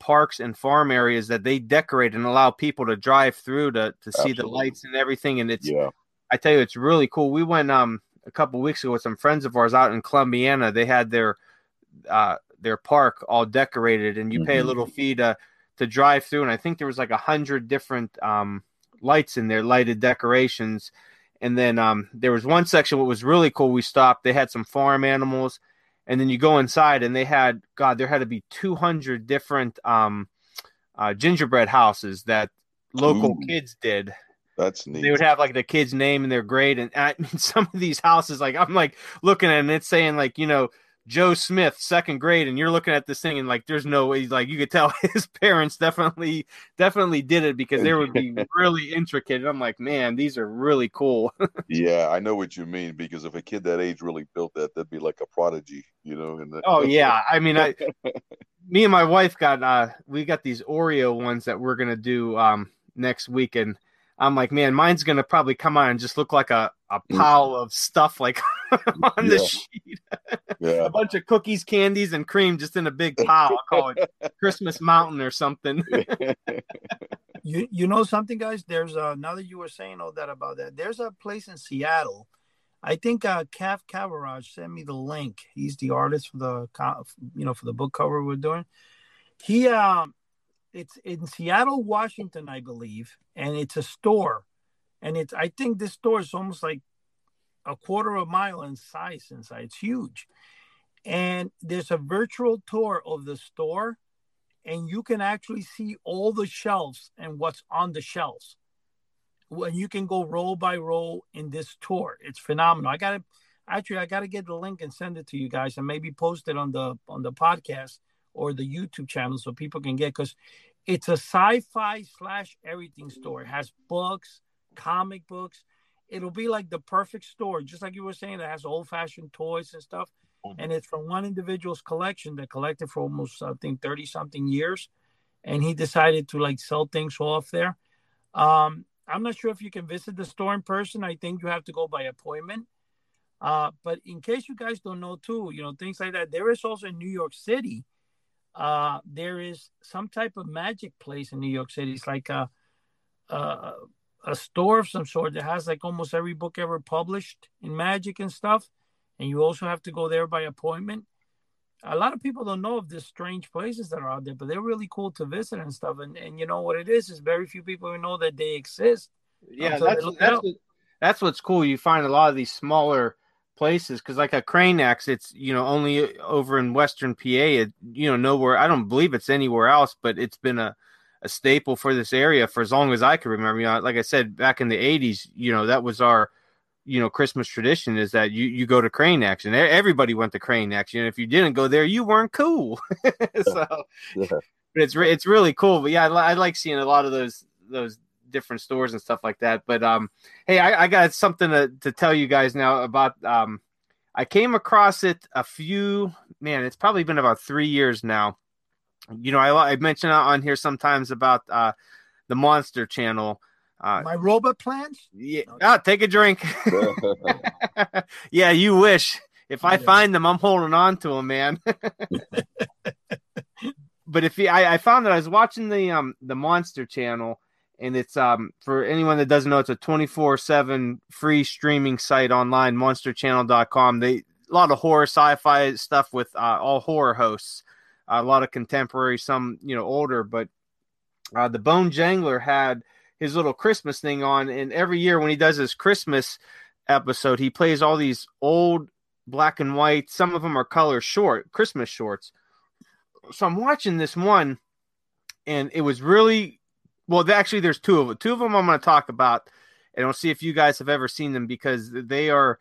parks and farm areas that they decorate and allow people to drive through to to see the lights and everything. And it's Yeah. I tell you, it's really cool. We went um a couple weeks ago with some friends of ours out in Columbiana. They had their uh their park all decorated, and you pay a Mhm. little fee to to drive through. And I think there was like a hundred different um lights in there, lighted decorations. And then um there was one section what was really cool. We stopped. They had some farm animals, and then you go inside, and they had God, there had to be two hundred different um uh, gingerbread houses that local Ooh. kids did That's neat. they would have like the kid's name and their grade and I mean, some of these houses like i'm like looking at it and it's saying like you know joe smith second grade and you're looking at this thing and like there's no way like you could tell his parents definitely definitely did it because they would be really intricate and i'm like man these are really cool yeah, I know what you mean because if a kid that age really built that, that'd be like a prodigy, you know. And the, oh yeah i mean i me and my wife got uh we got these oreo ones that we're gonna do um next week and i'm like man mine's gonna probably come out and just look like a a pile of stuff like on the sheet yeah, a bunch of cookies, candies, and cream just in a big pile. I'll call it Christmas Mountain or something. You you know something, guys? There's uh now that you were saying all that about that, there's a place in Seattle. I think uh Cav Cavarage sent me the link. He's the artist for the you know for the book cover we're doing. He um it's in Seattle, Washington, I believe, and it's a store. And it's I think this store is almost like a quarter of a mile in size inside. It's huge. And there's a virtual tour of the store and you can actually see all the shelves and what's on the shelves. When you can go row by row in this tour, it's phenomenal. I gotta actually I gotta get the link and send it to you guys and maybe post it on the on the podcast or the YouTube channel so people can get because it's a sci-fi slash everything store. It has books, comic books. It'll be like the perfect store, just like you were saying. that has old-fashioned toys and stuff and it's from one individual's collection that collected for almost I think thirty something years, and he decided to like sell things off there. Um, I'm not sure if you can visit the store in person. I think you have to go by appointment. Uh, but in case you guys don't know too, you know things like that. There is also in New York City. Uh, there is some type of magic place in New York City. It's like a, a a store of some sort that has like almost every book ever published in magic and stuff and you also have to go there by appointment. A lot of people don't know of these strange places that are out there, but they're really cool to visit and stuff. And and you know what it is is very few people know that they exist. yeah, So that's that's what, that's what's cool. You find a lot of these smaller places because like a Kraynak's, it's you know only over in Western PA. It you know nowhere. I don't believe it's anywhere else, but it's been a a staple for this area for as long as I can remember. You know, like I said, back in the '80s, you know, that was our you know Christmas tradition is that you you go to Kraynak's. Everybody went to Kraynak's. If you didn't go there, you weren't cool. so, yeah. but it's re- it's really cool. But yeah, I, I, like seeing a lot of those those different stores and stuff like that. But um, hey, I, I got something to, to tell you guys now about um. I came across it a few man. It's probably been about three years now. You know, I I mentioned on here sometimes about uh the Monster Channel uh, My robot plants? Yeah. Ah, take a drink. yeah, you wish. If I yeah. find them, I'm holding on to them, man. but if I, I found that I was watching the um the Monster Channel, and it's um for anyone that doesn't know, it's a 24/7 free streaming site online, monsterchannel.com. They a lot of horror, sci-fi stuff with uh, all horror hosts, a lot of contemporary, some you know older, but uh, the Bone Jangler had his little Christmas thing on, and every year when he does his Christmas episode, he plays all these old black and white. Some of them are color short Christmas shorts. So I'm watching this one, and it was really well. Actually, there's two of them. Two of them I'm going to talk about, and I'll see if you guys have ever seen them because they are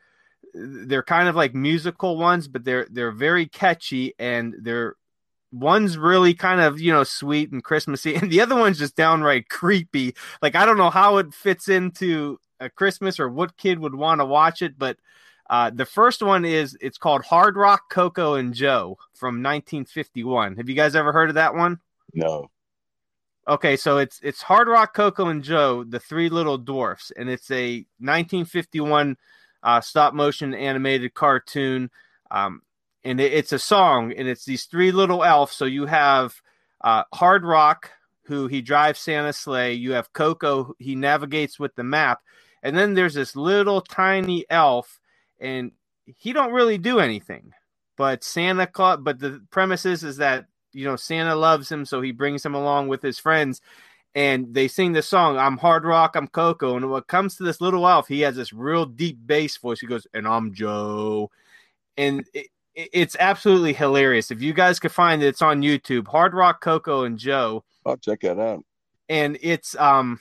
they're kind of like musical ones, but they're they're very catchy and they're one's really kind of you know sweet and christmassy and the other one's just downright creepy. Like i don't know how it fits into a christmas or what kid would want to watch it but uh, the first one is it's called hard rock coco and joe from 1951 have you guys ever heard of that one? No. Okay so it's it's hard rock coco and joe the three little dwarfs and it's a 1951 uh, stop motion animated cartoon. Um, and it's a song, and it's these three little elves. So you have uh, Hard Rock, who he drives Santa's sleigh. You have Coco, he navigates with the map, and then there's this little tiny elf, and he don't really do anything. But Santa but the premise is, that you know Santa loves him, so he brings him along with his friends, and they sing the song i'm hard rock i'm coco and when it comes to this little elf he has this real deep bass voice he goes and i'm joe and it, it's absolutely hilarious. If you guys could find it, it's on YouTube. Hard Rock Coco and Joe. I'll check that out. And it's um,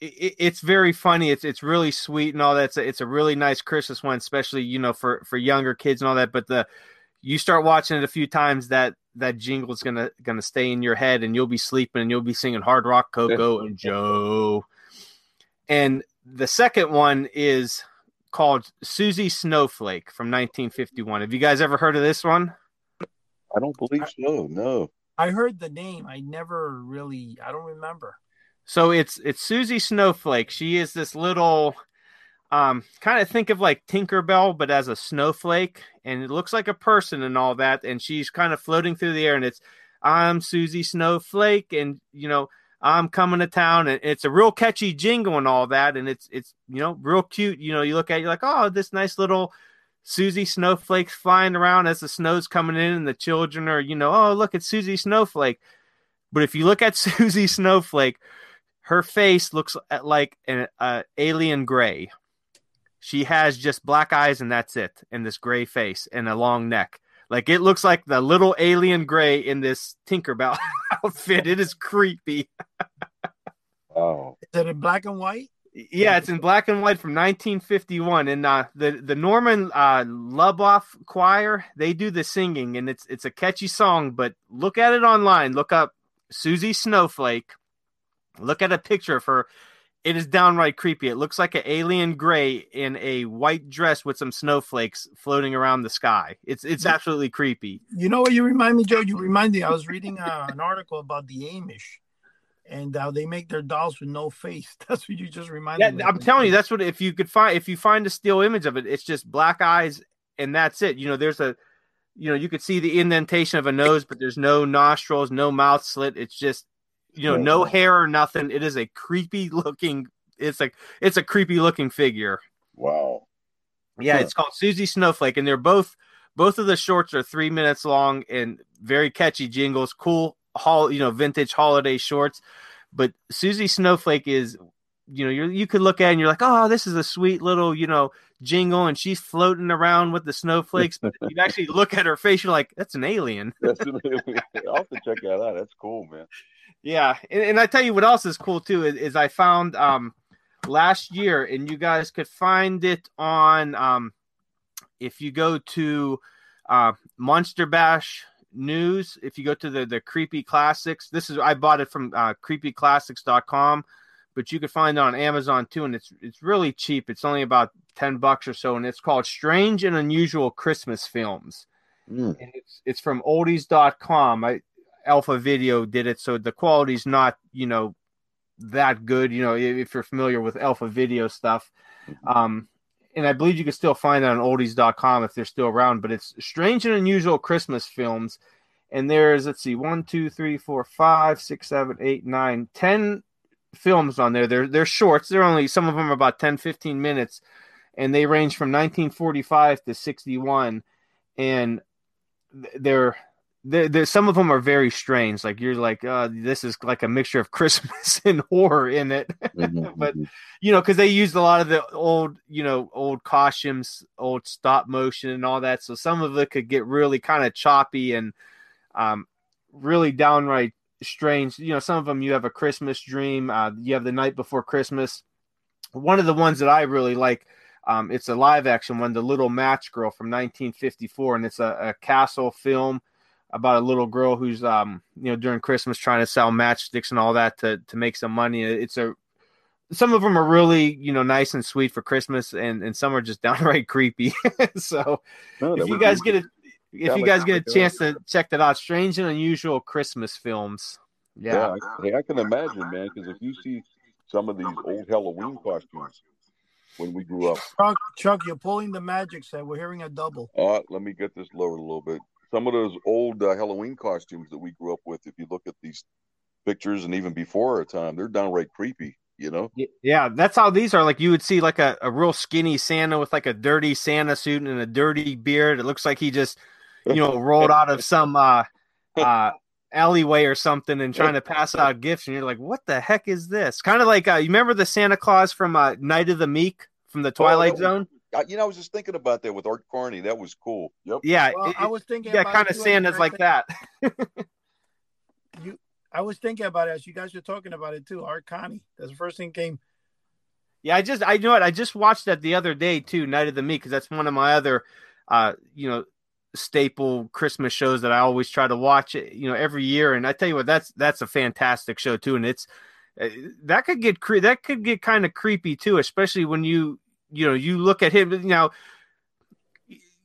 it, it's very funny. It's it's really sweet and all that. It's a, it's a really nice Christmas one, especially you know for for younger kids and all that. But the you start watching it a few times, that that jingle is gonna gonna stay in your head, and you'll be sleeping and you'll be singing Hard Rock Coco and Joe. And the second one is called Susie Snowflake from 1951. Have you guys ever heard of this one? I don't believe so. No. I heard the name. I never really. I don't remember. So it's it's Susie Snowflake. She is this little um kind of think of like Tinkerbell but as a snowflake and it looks like a person and all that and she's kind of floating through the air and it's I'm Susie Snowflake and you know I'm coming to town, and it's a real catchy jingle and all that, and it's it's you know real cute. You know, you look at it, you're like, oh, this nice little Susie Snowflake's flying around as the snow's coming in, and the children are, you know, oh look at Susie Snowflake. But if you look at Susie Snowflake, her face looks like an uh, alien gray. She has just black eyes, and that's it, and this gray face and a long neck. Like it looks like the little alien gray in this Tinkerbell outfit. It is creepy. oh. Is it in black and white? Yeah, it's in black and white from 1951, and uh, the the Norman uh, Luboff Choir they do the singing, and it's it's a catchy song. But look at it online. Look up Susie Snowflake. Look at a picture of her it is downright creepy. It looks like an alien gray in a white dress with some snowflakes floating around the sky. It's it's absolutely creepy. You know what you remind me, Joe? You remind me. I was reading uh, an article about the Amish and how they make their dolls with no face. That's what you just reminded yeah, me. I'm telling you, that's what if you could find if you find a still image of it, it's just black eyes and that's it. You know, there's a you know, you could see the indentation of a nose, but there's no nostrils, no mouth slit. It's just you know, no hair or nothing. It is a creepy looking. It's like it's a creepy looking figure. Wow. Yeah, it's called Susie Snowflake, and they're both both of the shorts are three minutes long and very catchy jingles. Cool, hall, you know, vintage holiday shorts. But Susie Snowflake is you know, you you could look at it and you're like, oh, this is a sweet little, you know, jingle, and she's floating around with the snowflakes. But you actually look at her face, you're like, that's an alien. That's an alien. I'll have to check that out. That's cool, man. Yeah, and, and I tell you what else is cool too is, is I found um last year, and you guys could find it on um if you go to uh Monster Bash news if you go to the the creepy classics this is i bought it from uh creepyclassics.com but you can find it on amazon too and it's it's really cheap. It's only about 10 bucks or so and it's called strange and unusual christmas films. Mm. and it's it's from oldies.com i alpha video did it so the quality's not you know that good you know if you're familiar with alpha video stuff um and I believe you can still find it on oldies.com if they're still around, but it's strange and unusual Christmas films. And there's, let's see, one, two, three, four, five, six, seven, eight, nine, ten films on there. They're, they're shorts. They're only, some of them are about 10, 15 minutes, and they range from 1945 to 61. And they're, they're, some of them are very strange. Like you're like, uh, this is like a mixture of Christmas and horror in it. Mhm, but mhm. you know, because they used a lot of the old, you know, old costumes, old stop motion, and all that. So some of it could get really kind of choppy and um, really downright strange. You know, some of them you have a Christmas dream, uh, you have the night before Christmas. One of the ones that I really like, um, it's a live action one, The Little Match Girl from 1954, and it's a, a castle film about a little girl who's um you know during Christmas trying to sell matchsticks and all that to to make some money. It's a some of them are really you know nice and sweet for Christmas, and and some are just downright creepy. so No, if you guys get a if That you guys get a would do chance to check that out, strange and unusual Christmas films. yeah, Yeah, I, I can imagine, man, because if you see some of these old Halloween costumes when we grew up, Chuck, Chuck, you're pulling the magic set. We're hearing a double. uh, let me get this lowered a little bit. Some of those old uh, Halloween costumes that we grew up with, if you look at these pictures and even before our time, they're downright creepy. You know, yeah, that's how these are. Like you would see like a, a real skinny Santa with like a dirty Santa suit and a dirty beard. It looks like he just you know rolled out of some uh uh alleyway or something and trying to pass out gifts and you're like what the heck is this kind of like uh you remember the santa claus from uh night of the meek from the twilight was- zone you know, I was just thinking about that with Art Carney. That was cool. Yep. yeah Well, it- I was thinking. yeah about kind of too, as santas like that You, I was thinking about it as you guys were talking about it too. Art Carney. That's the first thing came. yeah i just i know what i just watched that the other day too night of the meek because that's one of my other uh you know staple christmas shows that i always try to watch you know every year and i tell you what that's that's a fantastic show too and it's uh, that could get cre- that could get kind of creepy too especially when you you know you look at him now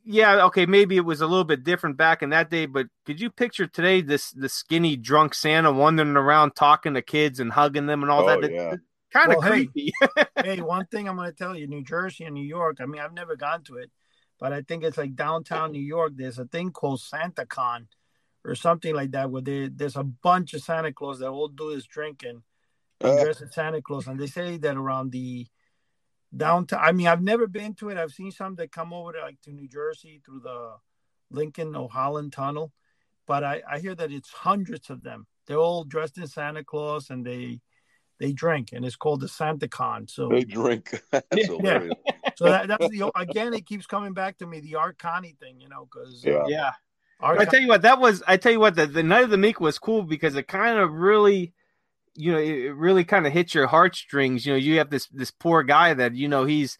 yeah okay maybe it was a little bit different back in that day but could you picture today this the skinny drunk santa wandering around talking to kids and hugging them and all Oh, that yeah. kind of Well, hey. creepy hey, one thing I'm going to tell you: New Jersey and New York. I mean, I've never gone to it, but I think it's like downtown New York. There's a thing called Santa Con, or something like that, where there, there's a bunch of Santa Claus that all do is drinking and Uh. dress as Santa Claus, and they say that around the downtown. I mean, I've never been to it. I've seen some that come over to like to New Jersey through the Lincoln or Holland Tunnel, but I, I hear that it's hundreds of them. They're all dressed in Santa Claus and they they drink, and it's called the Santa Con. So They drink. That's Yeah. hilarious. so that, that's the again. It keeps coming back to me the Art Carney thing, you know, because Yeah. yeah Art I tell you what, that was. I tell you what, the, the Night of the Meek was cool because it kind of really, you know, it, really kind of hits your heartstrings. You know, you have this this poor guy that you know he's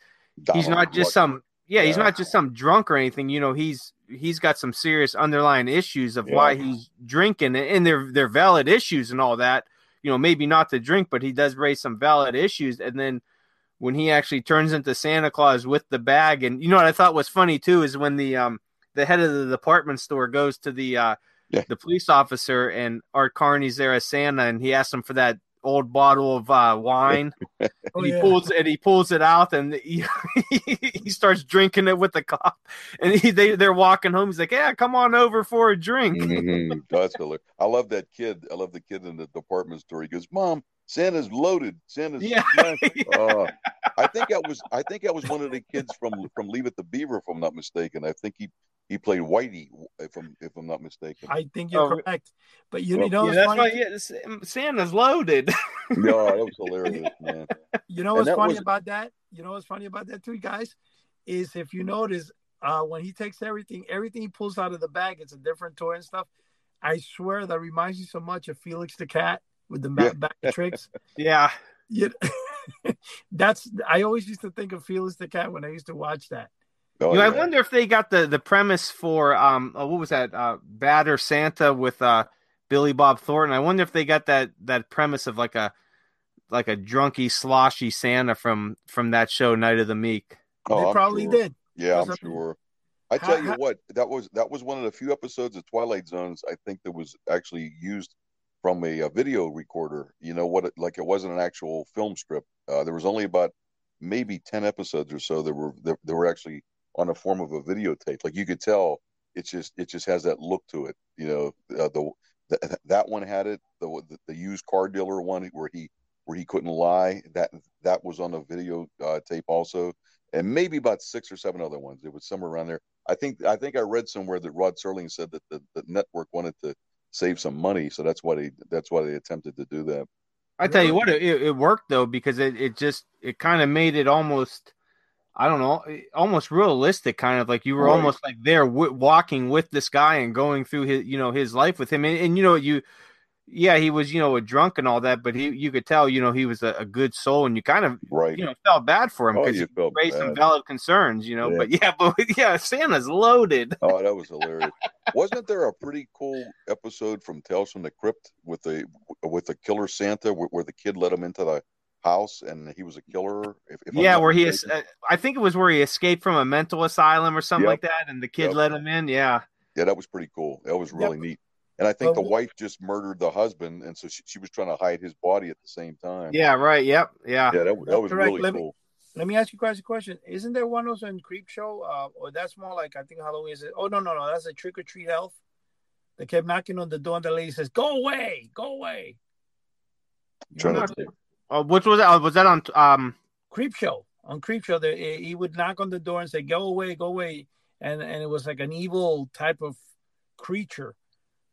he's not just some yeah, he's not just some drunk or anything. You know, he's he's got some serious underlying issues of why he's drinking, and they're they're valid issues and all that. You know, maybe not to drink, but he does raise some valid issues. And then when he actually turns into Santa Claus with the bag, and you know what I thought was funny too is when the um the head of the department store goes to the uh Yeah. the police officer and Art Carney's there as Santa, and he asks him for that old bottle of uh, wine. Oh, and he yeah. pulls and he pulls it out and he, he starts drinking it with the cop and he they, they're walking home he's like yeah come on over for a drink Mhm. That's hilarious. I love that kid. I love the kid in the department store. He goes, "Mom, Santa's loaded. Santa's Yeah. smashed." Uh, I think that was I think that was one of the kids from from Leave It to Beaver, if I'm not mistaken. I think he he played Whitey, if I'm if I'm not mistaken. I think you're Oh, correct, but you, well, you know yeah, that's funny? why yeah, S- Santa's loaded no, that was hilarious, man. You know And what's funny was- about that? You know what's funny about that too, guys? Is if you notice, uh, when he takes everything, everything he pulls out of the bag, it's a different toy and stuff. I swear that reminds me so much of Felix the cat with the Yeah. back, back tricks. Yeah. You that's I always used to think of Felix the cat when I used to watch that. Oh, you know, I wonder if they got the the premise for um uh, what was that uh Bad or Santa with uh Billy Bob Thornton. I wonder if they got that that premise of like a like a drunky sloshy Santa from from that show Night of the Meek. Oh, they I'm probably sure. did. Yeah, I'm Because I mean, sure. I how- tell you how- what, that was that was one of the few episodes of Twilight Zones I think that was actually used from a, uh video recorder. You know what? It, like it wasn't an actual film strip. Uh, there was only about maybe ten episodes or so that were that, that were actually on a form of a videotape. Like you could tell, it just it just has that look to it. You know, uh, the, the that one had it. The, the the used car dealer one where he where he couldn't lie. That that was on a video uh, tape also and maybe about six or seven other ones. It was somewhere around there. I think I think I read somewhere that Rod Serling said that the, the network wanted to save some money, so that's why they that's why they attempted to do that. I tell you what, it, it worked though because it, it just it kind of made it almost I don't know, eh, almost realistic, kind of like you were Right. almost like there w- walking with this guy and going through his you know his life with him, and, and you know you. Yeah, he was, you know, a drunk and all that, but he, you could tell, you know, he was a, a good soul, and you kind of, Right. you know, felt bad for him oh, because he felt raised some valid concerns, you know. Yeah. But yeah, but yeah, Santa's loaded. Oh, that was hilarious. Wasn't there a pretty cool episode from Tales from the Crypt with the with the killer Santa where, where the kid let him into the house and he was a killer? If, if yeah, not where he, mistaken? es- uh, I think it was where he escaped from a mental asylum or something Yep. like that, and the kid Yep. let him in. Yeah, Yeah, that was pretty cool. That was really but- neat. And I think but the wife just murdered the husband, and so she, she was trying to hide his body at the same time. yeah, right, yep, yeah. yeah, that, that was Correct. really Let me- cool. Let me ask you guys a question. Isn't there one also in Creep Show? Uh, or that's more like I think Halloween is. It? Oh no no no, that's a Trick or Treat Elf. They kept knocking on the door, and the lady says, "Go away, go away." You Trying to that? think. Oh, which was that? Oh, was that on? Um, Creep Show on Creep Show. They, eh, he would knock on the door and say, "Go away, go away," and and it was like an evil type of creature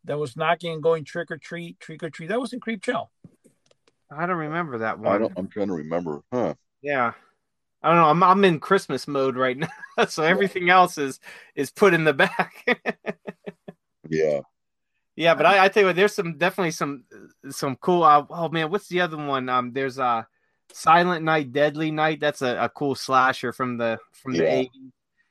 that was knocking and going trick or treat, trick or treat. That was in Creep Show. I don't remember that one. I one. don't, I'm trying to remember. Huh. Yeah, I don't know. I'm I'm in Christmas mode right now, so everything else is is put in the back. Yeah. Yeah, but I, I tell you what, there's some definitely some some cool. Uh, oh man, what's the other one? Um, there's uh, Silent Night, Deadly Night. That's a, a cool slasher from the from the Yeah. 80s.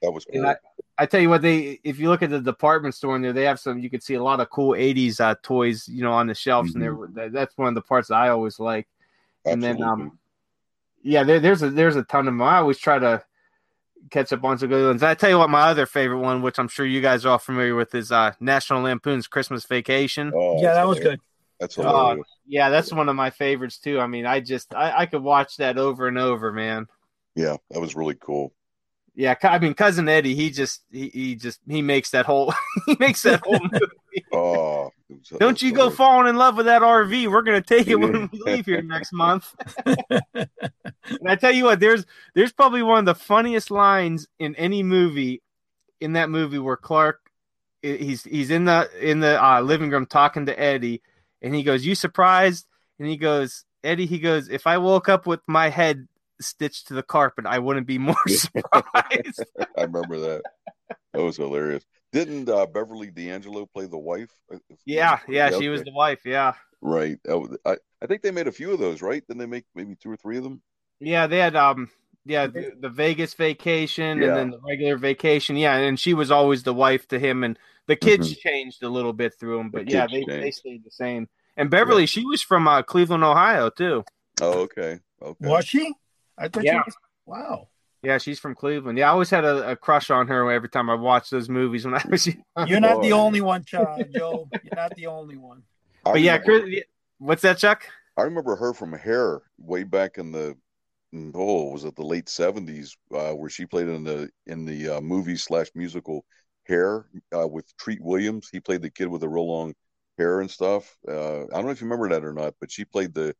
That was cool. I, I tell you what, they if you look at the department store in there, they have some. You can see a lot of cool '80s uh, toys, you know, on the shelves, and Mm-hmm. they're that's one of the parts that I always like. And then, um, yeah, there, there's a there's a ton of them. I always try to catch up on some good ones. I tell you what, my other favorite one, which I'm sure you guys are all familiar with, is uh, National Lampoon's Christmas Vacation. Oh, yeah, that's that was good. That's hilarious. Yeah, that's one of my favorites too. I mean, I just I, I could watch that over and over, man. yeah, that was really cool. Yeah, I mean, cousin Eddie, he just he, he just he makes that whole he makes that whole movie. Oh, it was- Don't you go falling in love with that RV? We're gonna take it when we leave here next month. and I tell you what, there's there's probably one of the funniest lines in any movie. In that movie, where Clark, he's he's in the in the uh, living room talking to Eddie, and he goes, "You surprised?" And he goes, "Eddie," he goes, "If I woke up with my head stitched to the carpet, I wouldn't be more surprised." I remember that. That was hilarious. Didn't uh, Beverly D'Angelo play the wife? yeah, yeah, she was the wife. Yeah. right. I, I think they made a few of those, right? Didn't they make maybe two or three of them? Yeah, they had um yeah, the, the Vegas vacation Yeah. and then the regular vacation. Yeah, and she was always the wife to him and the kids changed a little bit through him, Mm-hmm. The but yeah, kids they, they stayed the same. And Beverly, she was from uh, Cleveland, Ohio too. Oh, okay. Okay. Was she? I thought Yeah. she was. Wow. Yeah, she's from Cleveland. Yeah, I always had a, a crush on her every time I watched those movies when I was young. You're not the Oh. only one, Ch- Joe. You're not the only one. I But yeah, remember- Chris, what's that, Chuck? I remember her from Hair way back in the in- oh was it the late seventies uh, where she played in the in the uh, movie slash musical Hair uh, with Treat Williams. He played the kid with the real long hair and stuff. Uh, I don't know if you remember that or not, but she played the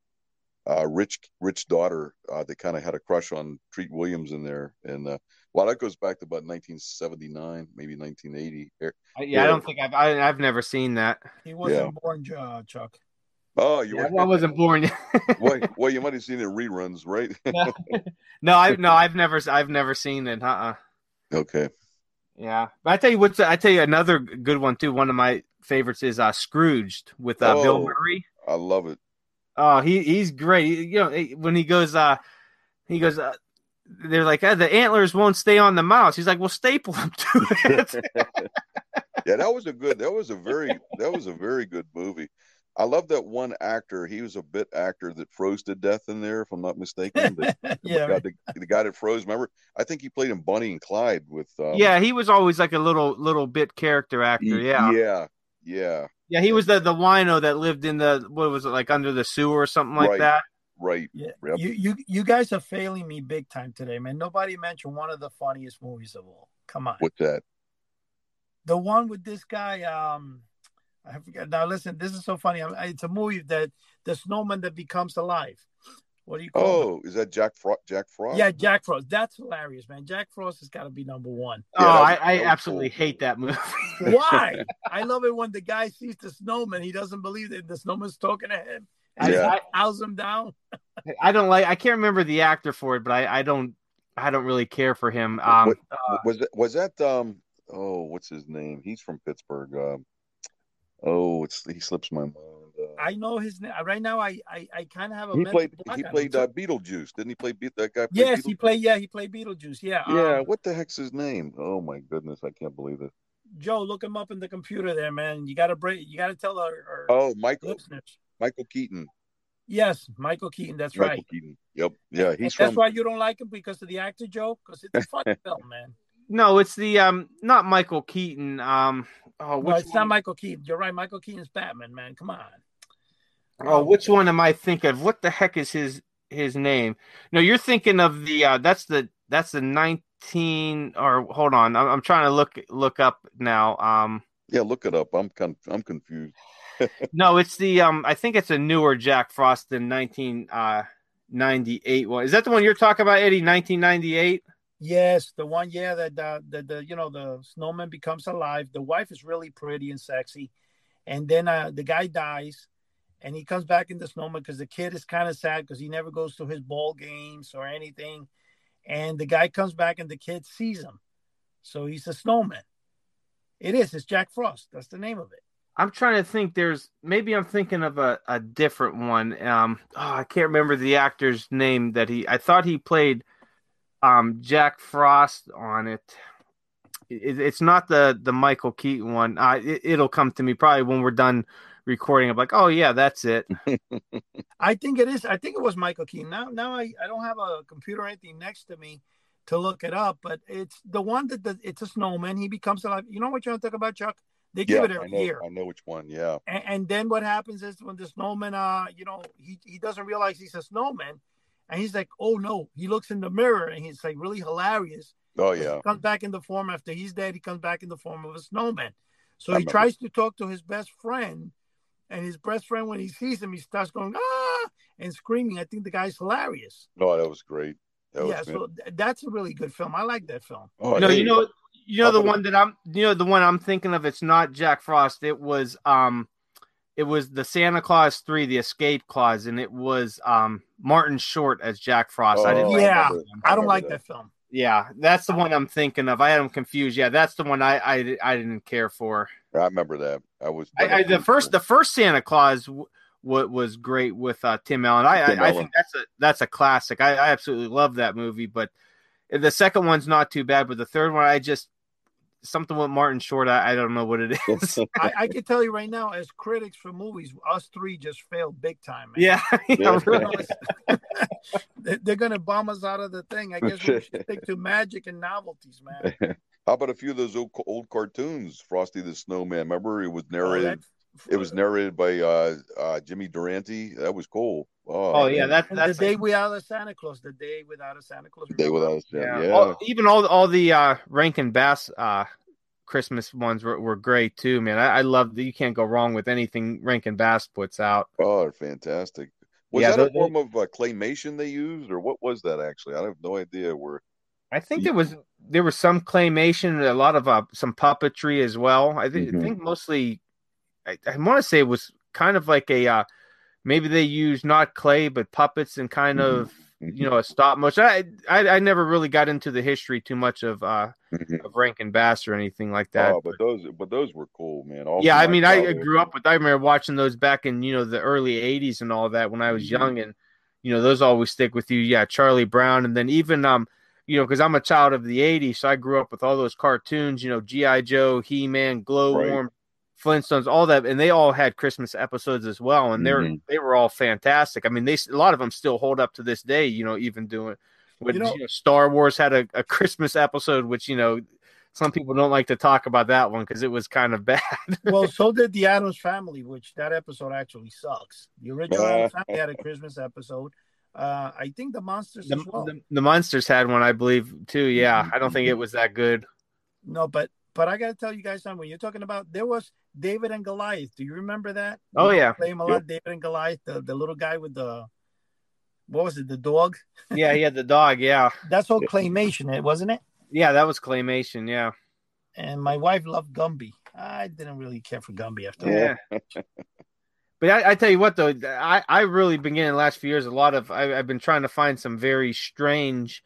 uh, rich rich daughter uh, that kind of had a crush on Treat Williams in there. And uh, well, that goes back to about 1979, maybe 1980. Hair- I- Yeah, I don't think I've I, I've never seen that. He wasn't Yeah. born, uh, Chuck. Oh, you Yeah, were. I wasn't born yet. well, well, you might have seen it in reruns, right? no, no, I no, I've never, I've never seen it. Uh-uh. okay. Yeah, but I tell you what's, I tell you another good one too. One of my favorites is uh Scrooged with uh, Bill Oh. Murray. I love it. Oh, he he's great. You know, when he goes, uh, he goes, uh, they're like, uh, the antlers won't stay on the mouse. He's like, well, staple them to it. Yeah, that was a good. That was a very. That was a very good movie. I love that one actor. He was a bit actor that froze to death in there, if I'm not mistaken. The, yeah, guy, the, the guy that froze. Remember? I think he played in Bonnie and Clyde with. Um, yeah, he was always like a little little bit character actor. Yeah, Yeah. Yeah. Yeah, he was the the wino that lived in the what was it like under the sewer or something like Right. that. Right. yeah. Yep. You you you guys are failing me big time today, man. Nobody mentioned one of the funniest movies of all. Come on, What's that? the one with this guy. Um, I forget. Now listen, this is so funny. It's a movie that the snowman that becomes alive. What do you call it? Oh, is that Jack Frost? Jack Frost? Yeah, Jack Frost. That's hilarious, man. Jack Frost has got to be number one. Yeah, oh, that was- I, I absolutely cool. hate that movie. Why? I love it when the guy sees the snowman. He doesn't believe that the snowman's talking to him. And Yeah. he howls him down. I don't like. I can't remember the actor for it, but I, I don't. I don't really care for him. Um, What- was that? Was that? Um. Oh, what's his name? He's from Pittsburgh. Um. Oh, it's he slips my mind. Uh, I know his name right now. I I, I kind of have a he played. He played uh, Beetlejuice, didn't he? Play Be- that guy. Played yes, he played. Yeah, he played Beetlejuice. Yeah. Yeah. Um, What the heck's his name? Oh my goodness, I can't believe it. Joe, look him up in the computer there, man. You got to break. You got to tell our, our Oh, Michael. listeners. Michael Keaton. Yes, Michael Keaton. That's Michael right. Keaton. Yep. Yeah. And He's that's why you don't like him because of the actor, Joe. Because it's a funny film, man. no, it's the um, not Michael Keaton. Um, oh, No, which it's not Michael Keaton. You're right. Michael Keaton's Batman, man. Come on. Oh, which one am I thinking of? What the heck is his his name? No, you're thinking of the. Uh, that's the that's the nineteen. Or hold on, I'm, I'm trying to look look up now. Um, Yeah. Look it up. I'm con- I'm confused. no, it's the um, I think it's a newer Jack Frost than nineteen uh ninety eight one. Is that the one you're talking about, Eddie? Nineteen ninety eight. Yes, the one, yeah, that uh, the the you know the snowman becomes alive. The wife is really pretty and sexy, and then uh, the guy dies, and he comes back in the snowman because the kid is kind of sad because he never goes to his ball games or anything, and the guy comes back and the kid sees him, so he's a snowman. It is. It's Jack Frost. That's the name of it. I'm trying to think. There's maybe I'm thinking of a, a different one. Um, oh, I can't remember the actor's name that he. I thought he played um Jack Frost on it. It- it's not the the Michael Keaton one. Uh, it, it'll come to me probably when we're done recording. I'm like, oh yeah, that's it. I think it is. I think it was Michael Keaton. Now, now I, I don't have a computer or anything next to me to look it up, but it's the one that the, it's a snowman. He becomes alive. You know what you're talking about, Chuck? They give Yeah. it I every know. year. I know which one. Yeah. And, and then what happens is when the snowman, uh, you know, he, he doesn't realize he's a snowman. And he's like, oh no. He looks in the mirror and he's like really hilarious. Oh yeah. He comes back in the form after he's dead. He comes back in the form of a snowman. So I he remember. tries to talk to his best friend, and his best friend, when he sees him, he starts going ah and screaming. I think the guy's hilarious. Oh, that was great. That was yeah, so th- that's a really good film. I like that film. Oh, no, hey, you know, you know the one that I'm, you know, the one I'm thinking of. It's not Jack Frost. It was um, it was the Santa Claus three, the Escape Clause, and it was um Martin Short as Jack Frost. I didn't. Oh, like Yeah, that. I don't like that. that film. Yeah, that's the one I'm thinking of. I had them confused. Yeah, that's the one I I, I didn't care for. I remember that. I was. I, I, the first the first Santa Claus w- w- was great with uh, Tim Allen. I, Tim I, I think that's a that's a classic. I, I absolutely love that movie. But the second one's not too bad. But the third one, I just something with Martin Short. I, I don't know what it is. I, I can tell you right now, as critics for movies, us three just failed big time. Man. yeah, yeah, Yeah. really. They- They're gonna bomb us out of the thing. I guess we should stick to magic and novelties, man. How about a few of those old, old cartoons? Frosty the Snowman. Remember, it was narrated. Oh, it was narrated by uh, uh, Jimmy Durante. That was cool. Oh, Oh yeah, that that's the day without a Santa Claus. The day without a Santa Claus. Day without a Santa. yeah. Yeah. All, even all all the uh, Rankin Bass uh, Christmas ones were, were great too, man. I, I love that. You can't go wrong with anything Rankin Bass puts out. Oh, they're fantastic. Was Yeah, that a form of uh, claymation they used, or what was that actually? I have no idea. Where I think there was there was some claymation, a lot of uh, some puppetry as well. I think, Mhm. I think mostly, I, I want to say it was kind of like a uh, maybe they use not clay but puppets and kind Mhm. of you know a stop motion. I, I I never really got into the history too much of uh Mhm. of Rankin Bass or anything like that. Oh, but those, but those were cool, man. All yeah, I mean, I grew up with. I remember watching those back in you know the early '80s and all that when I was Mhm. young, and you know those always stick with you. Yeah, Charlie Brown, and then even um, you know, because I'm a child of the '80s, so I grew up with all those cartoons. You know, GI Joe, He Man, Glowworm, Flintstones, all that, and they all had Christmas episodes as well, and they're Mhm. they were all fantastic. I mean, they a lot of them still hold up to this day. You know, even doing. When, You know- you know, Star Wars had a, a Christmas episode, which you know some people don't like to talk about that one because it was kind of bad. well, so did the Addams Family, which that episode actually sucks. The original Addams Family had a Christmas episode. Uh, I think the Munsters the, as well. the, the munsters had one, I believe, too. Yeah, I don't think it was that good. No, but but I got to tell you guys something. When you're talking about, there was David and Goliath. Do you remember that? Oh, We yeah. play him a lot. David and Goliath, the, the little guy with the what was it? The dog. Yeah, he had the dog. Yeah, That's all claymation, it wasn't it? yeah, that was claymation. Yeah, And my wife loved Gumby. I didn't really care for Gumby after that. yeah. but I, I tell you what, though, I I really been getting the last few years a lot of. I, I've been trying to find some very strange,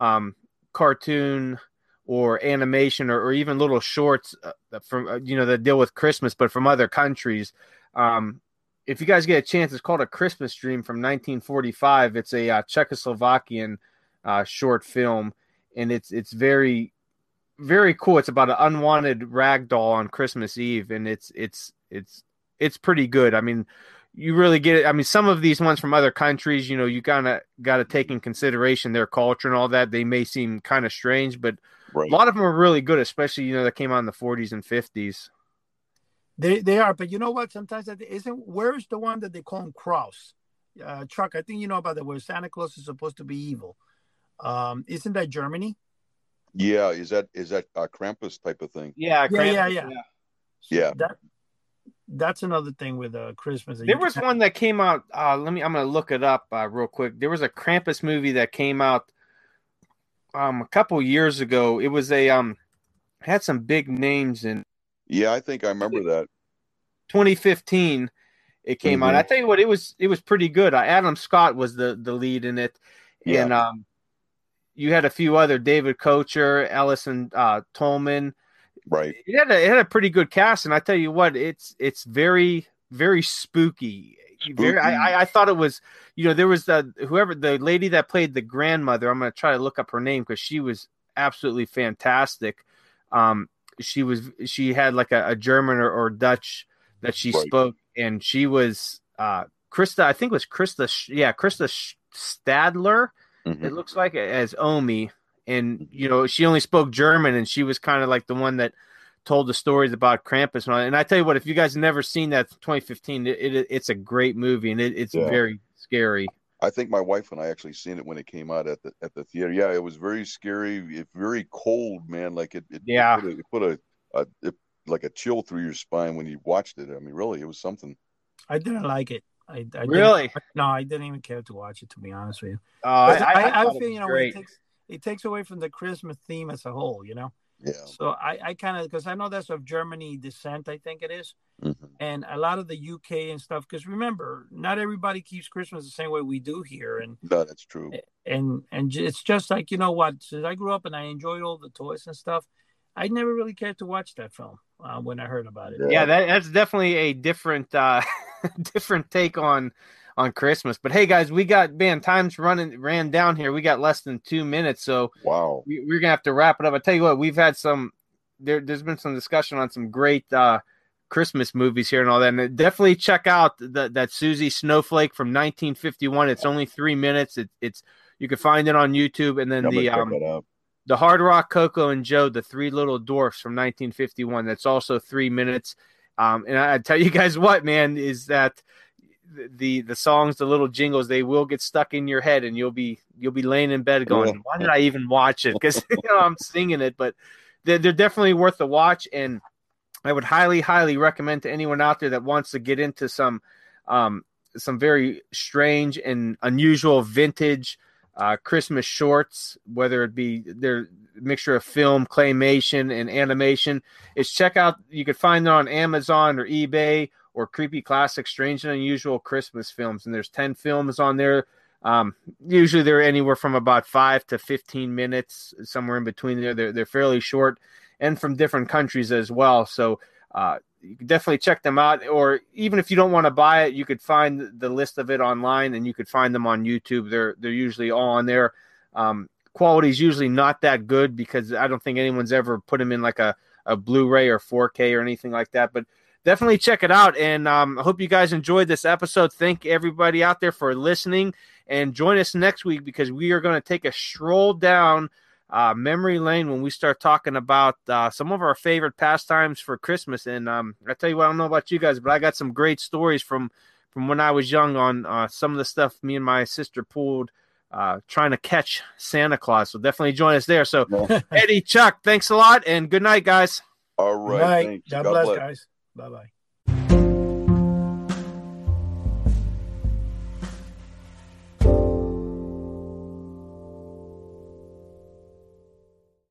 um, cartoon or animation or, or even little shorts uh, from uh, you know that deal with Christmas, but from other countries. Um, if you guys get a chance, it's called a Christmas Dream from 1945. It's a uh, Czechoslovakian uh, short film, and it's it's very very cool. It's about an unwanted rag doll on Christmas Eve, and it's it's it's it's pretty good. I mean, you really get it. I mean, some of these ones from other countries, you know, you kind of got to take in consideration their culture and all that. They may seem kind of strange, but Right. a lot of them are really good, especially you know that came out in the 40s and 50s. They they are, but you know what? Sometimes that isn't. Where's the one that they call him Kraus? Uh, Chuck, I think you know about that. Where Santa Claus is supposed to be evil. Um, isn't that Germany? Yeah, is that is that a Krampus type of thing? Yeah, Yeah, yeah, yeah. Yeah. That that's another thing with uh, Christmas. that There was one that came out. Uh, let me. I'm gonna look it up uh, real quick. There was a Krampus movie that came out um, a couple years ago. It was a um, had some big names in Yeah, I think I remember that. 2015. It came out. Mhm. I tell you what, it was it was pretty good. Uh, Adam Scott was the the lead in it, Yeah. and um, you had a few other David Koechner, Allison uh, Tolman. Right. It had a it had a pretty good cast, and I tell you what, it's it's very very spooky. Very, I, I thought it was, you know, there was the whoever the lady that played the grandmother. I'm gonna try to look up her name because she was absolutely fantastic. Um, she was she had like a, a German or, or Dutch that she Right. spoke, and she was uh Krista. I think it was Krista. Yeah, Krista Stadler Mhm. it looks like as Omi, and you know she only spoke German, and she was kind of like the one that told the stories about Krampus and all. that. And I tell you what, if you guys have never seen that 2015, it, it it's a great movie, and it, it's Yeah. very scary. I think my wife and I actually seen it when it came out at the at the theater. Yeah, it was very scary, it, very cold, man. Like it, it Yeah. it put, a, it put a, a it, like a chill through your spine when you watched it. I mean, really, it was something. I didn't like it. I, I didn't- Really? no, I didn't even care to watch it. To be honest with you, Uh, But I, I, thought it feel you know great. it takes it takes away from the Christmas theme as a whole. You know, Yeah. so I I kind of because I know that's of Germany descent. I think it is. Mhm. and a lot of the UK and stuff. Because remember, not everybody keeps Christmas the same way we do here, and No, that's true. and and it's just like you know what. Since I grew up and I enjoyed all the toys and stuff, I never really cared to watch that film uh, when I heard about it. yeah, that, that's definitely a different uh different take on on Christmas. But hey, guys, we got man, time's running ran down here. We got less than two minutes, so Wow. we, we're gonna have to wrap it up. I tell you what, we've had some there. There's been some discussion on some great uh, Christmas movies here and all that. And definitely check out the, that Susie Snowflake from 1951. It's only three minutes. It, it's you can find it on YouTube. And then I'm the um, the Hard Rock Coco and Joe, the Three Little Dwarfs from 1951. That's also three minutes. Um, and I, I tell you guys what, man, is that the the songs, the little jingles, they will get stuck in your head, and you'll be you'll be laying in bed going, "Why did I even watch it?" Because you know I'm singing it, but they're, they're definitely worth the watch, and I would highly, highly recommend to anyone out there that wants to get into some um, some very strange and unusual vintage uh, Christmas shorts, whether it be their mixture of film, claymation, and animation. Is check out. You can find it on Amazon or eBay or creepy classic, strange and unusual Christmas films. And there's 10 films on there. Um, usually they're anywhere from about five to 15 minutes, somewhere in between there. They're, they're fairly short and from different countries as well. So, uh, you can definitely check them out. Or even if you don't want to buy it, you could find the list of it online and you could find them on YouTube. They're, they're usually all on there. Um, quality is usually not that good because I don't think anyone's ever put them in like a, a Blu-ray or 4K or anything like that. But definitely check it out. And um, I hope you guys enjoyed this episode. Thank everybody out there for listening. And join us next week because we are going to take a stroll down uh, memory lane when we start talking about uh, some of our favorite pastimes for Christmas. And um, I tell you what, I don't know about you guys, but I got some great stories from from when I was young on uh, some of the stuff me and my sister pulled uh, trying to catch Santa Claus. So definitely join us there. So Eddie, Chuck, thanks a lot, and good night, guys. All right. God, God bless, bless, guys. Bye bye.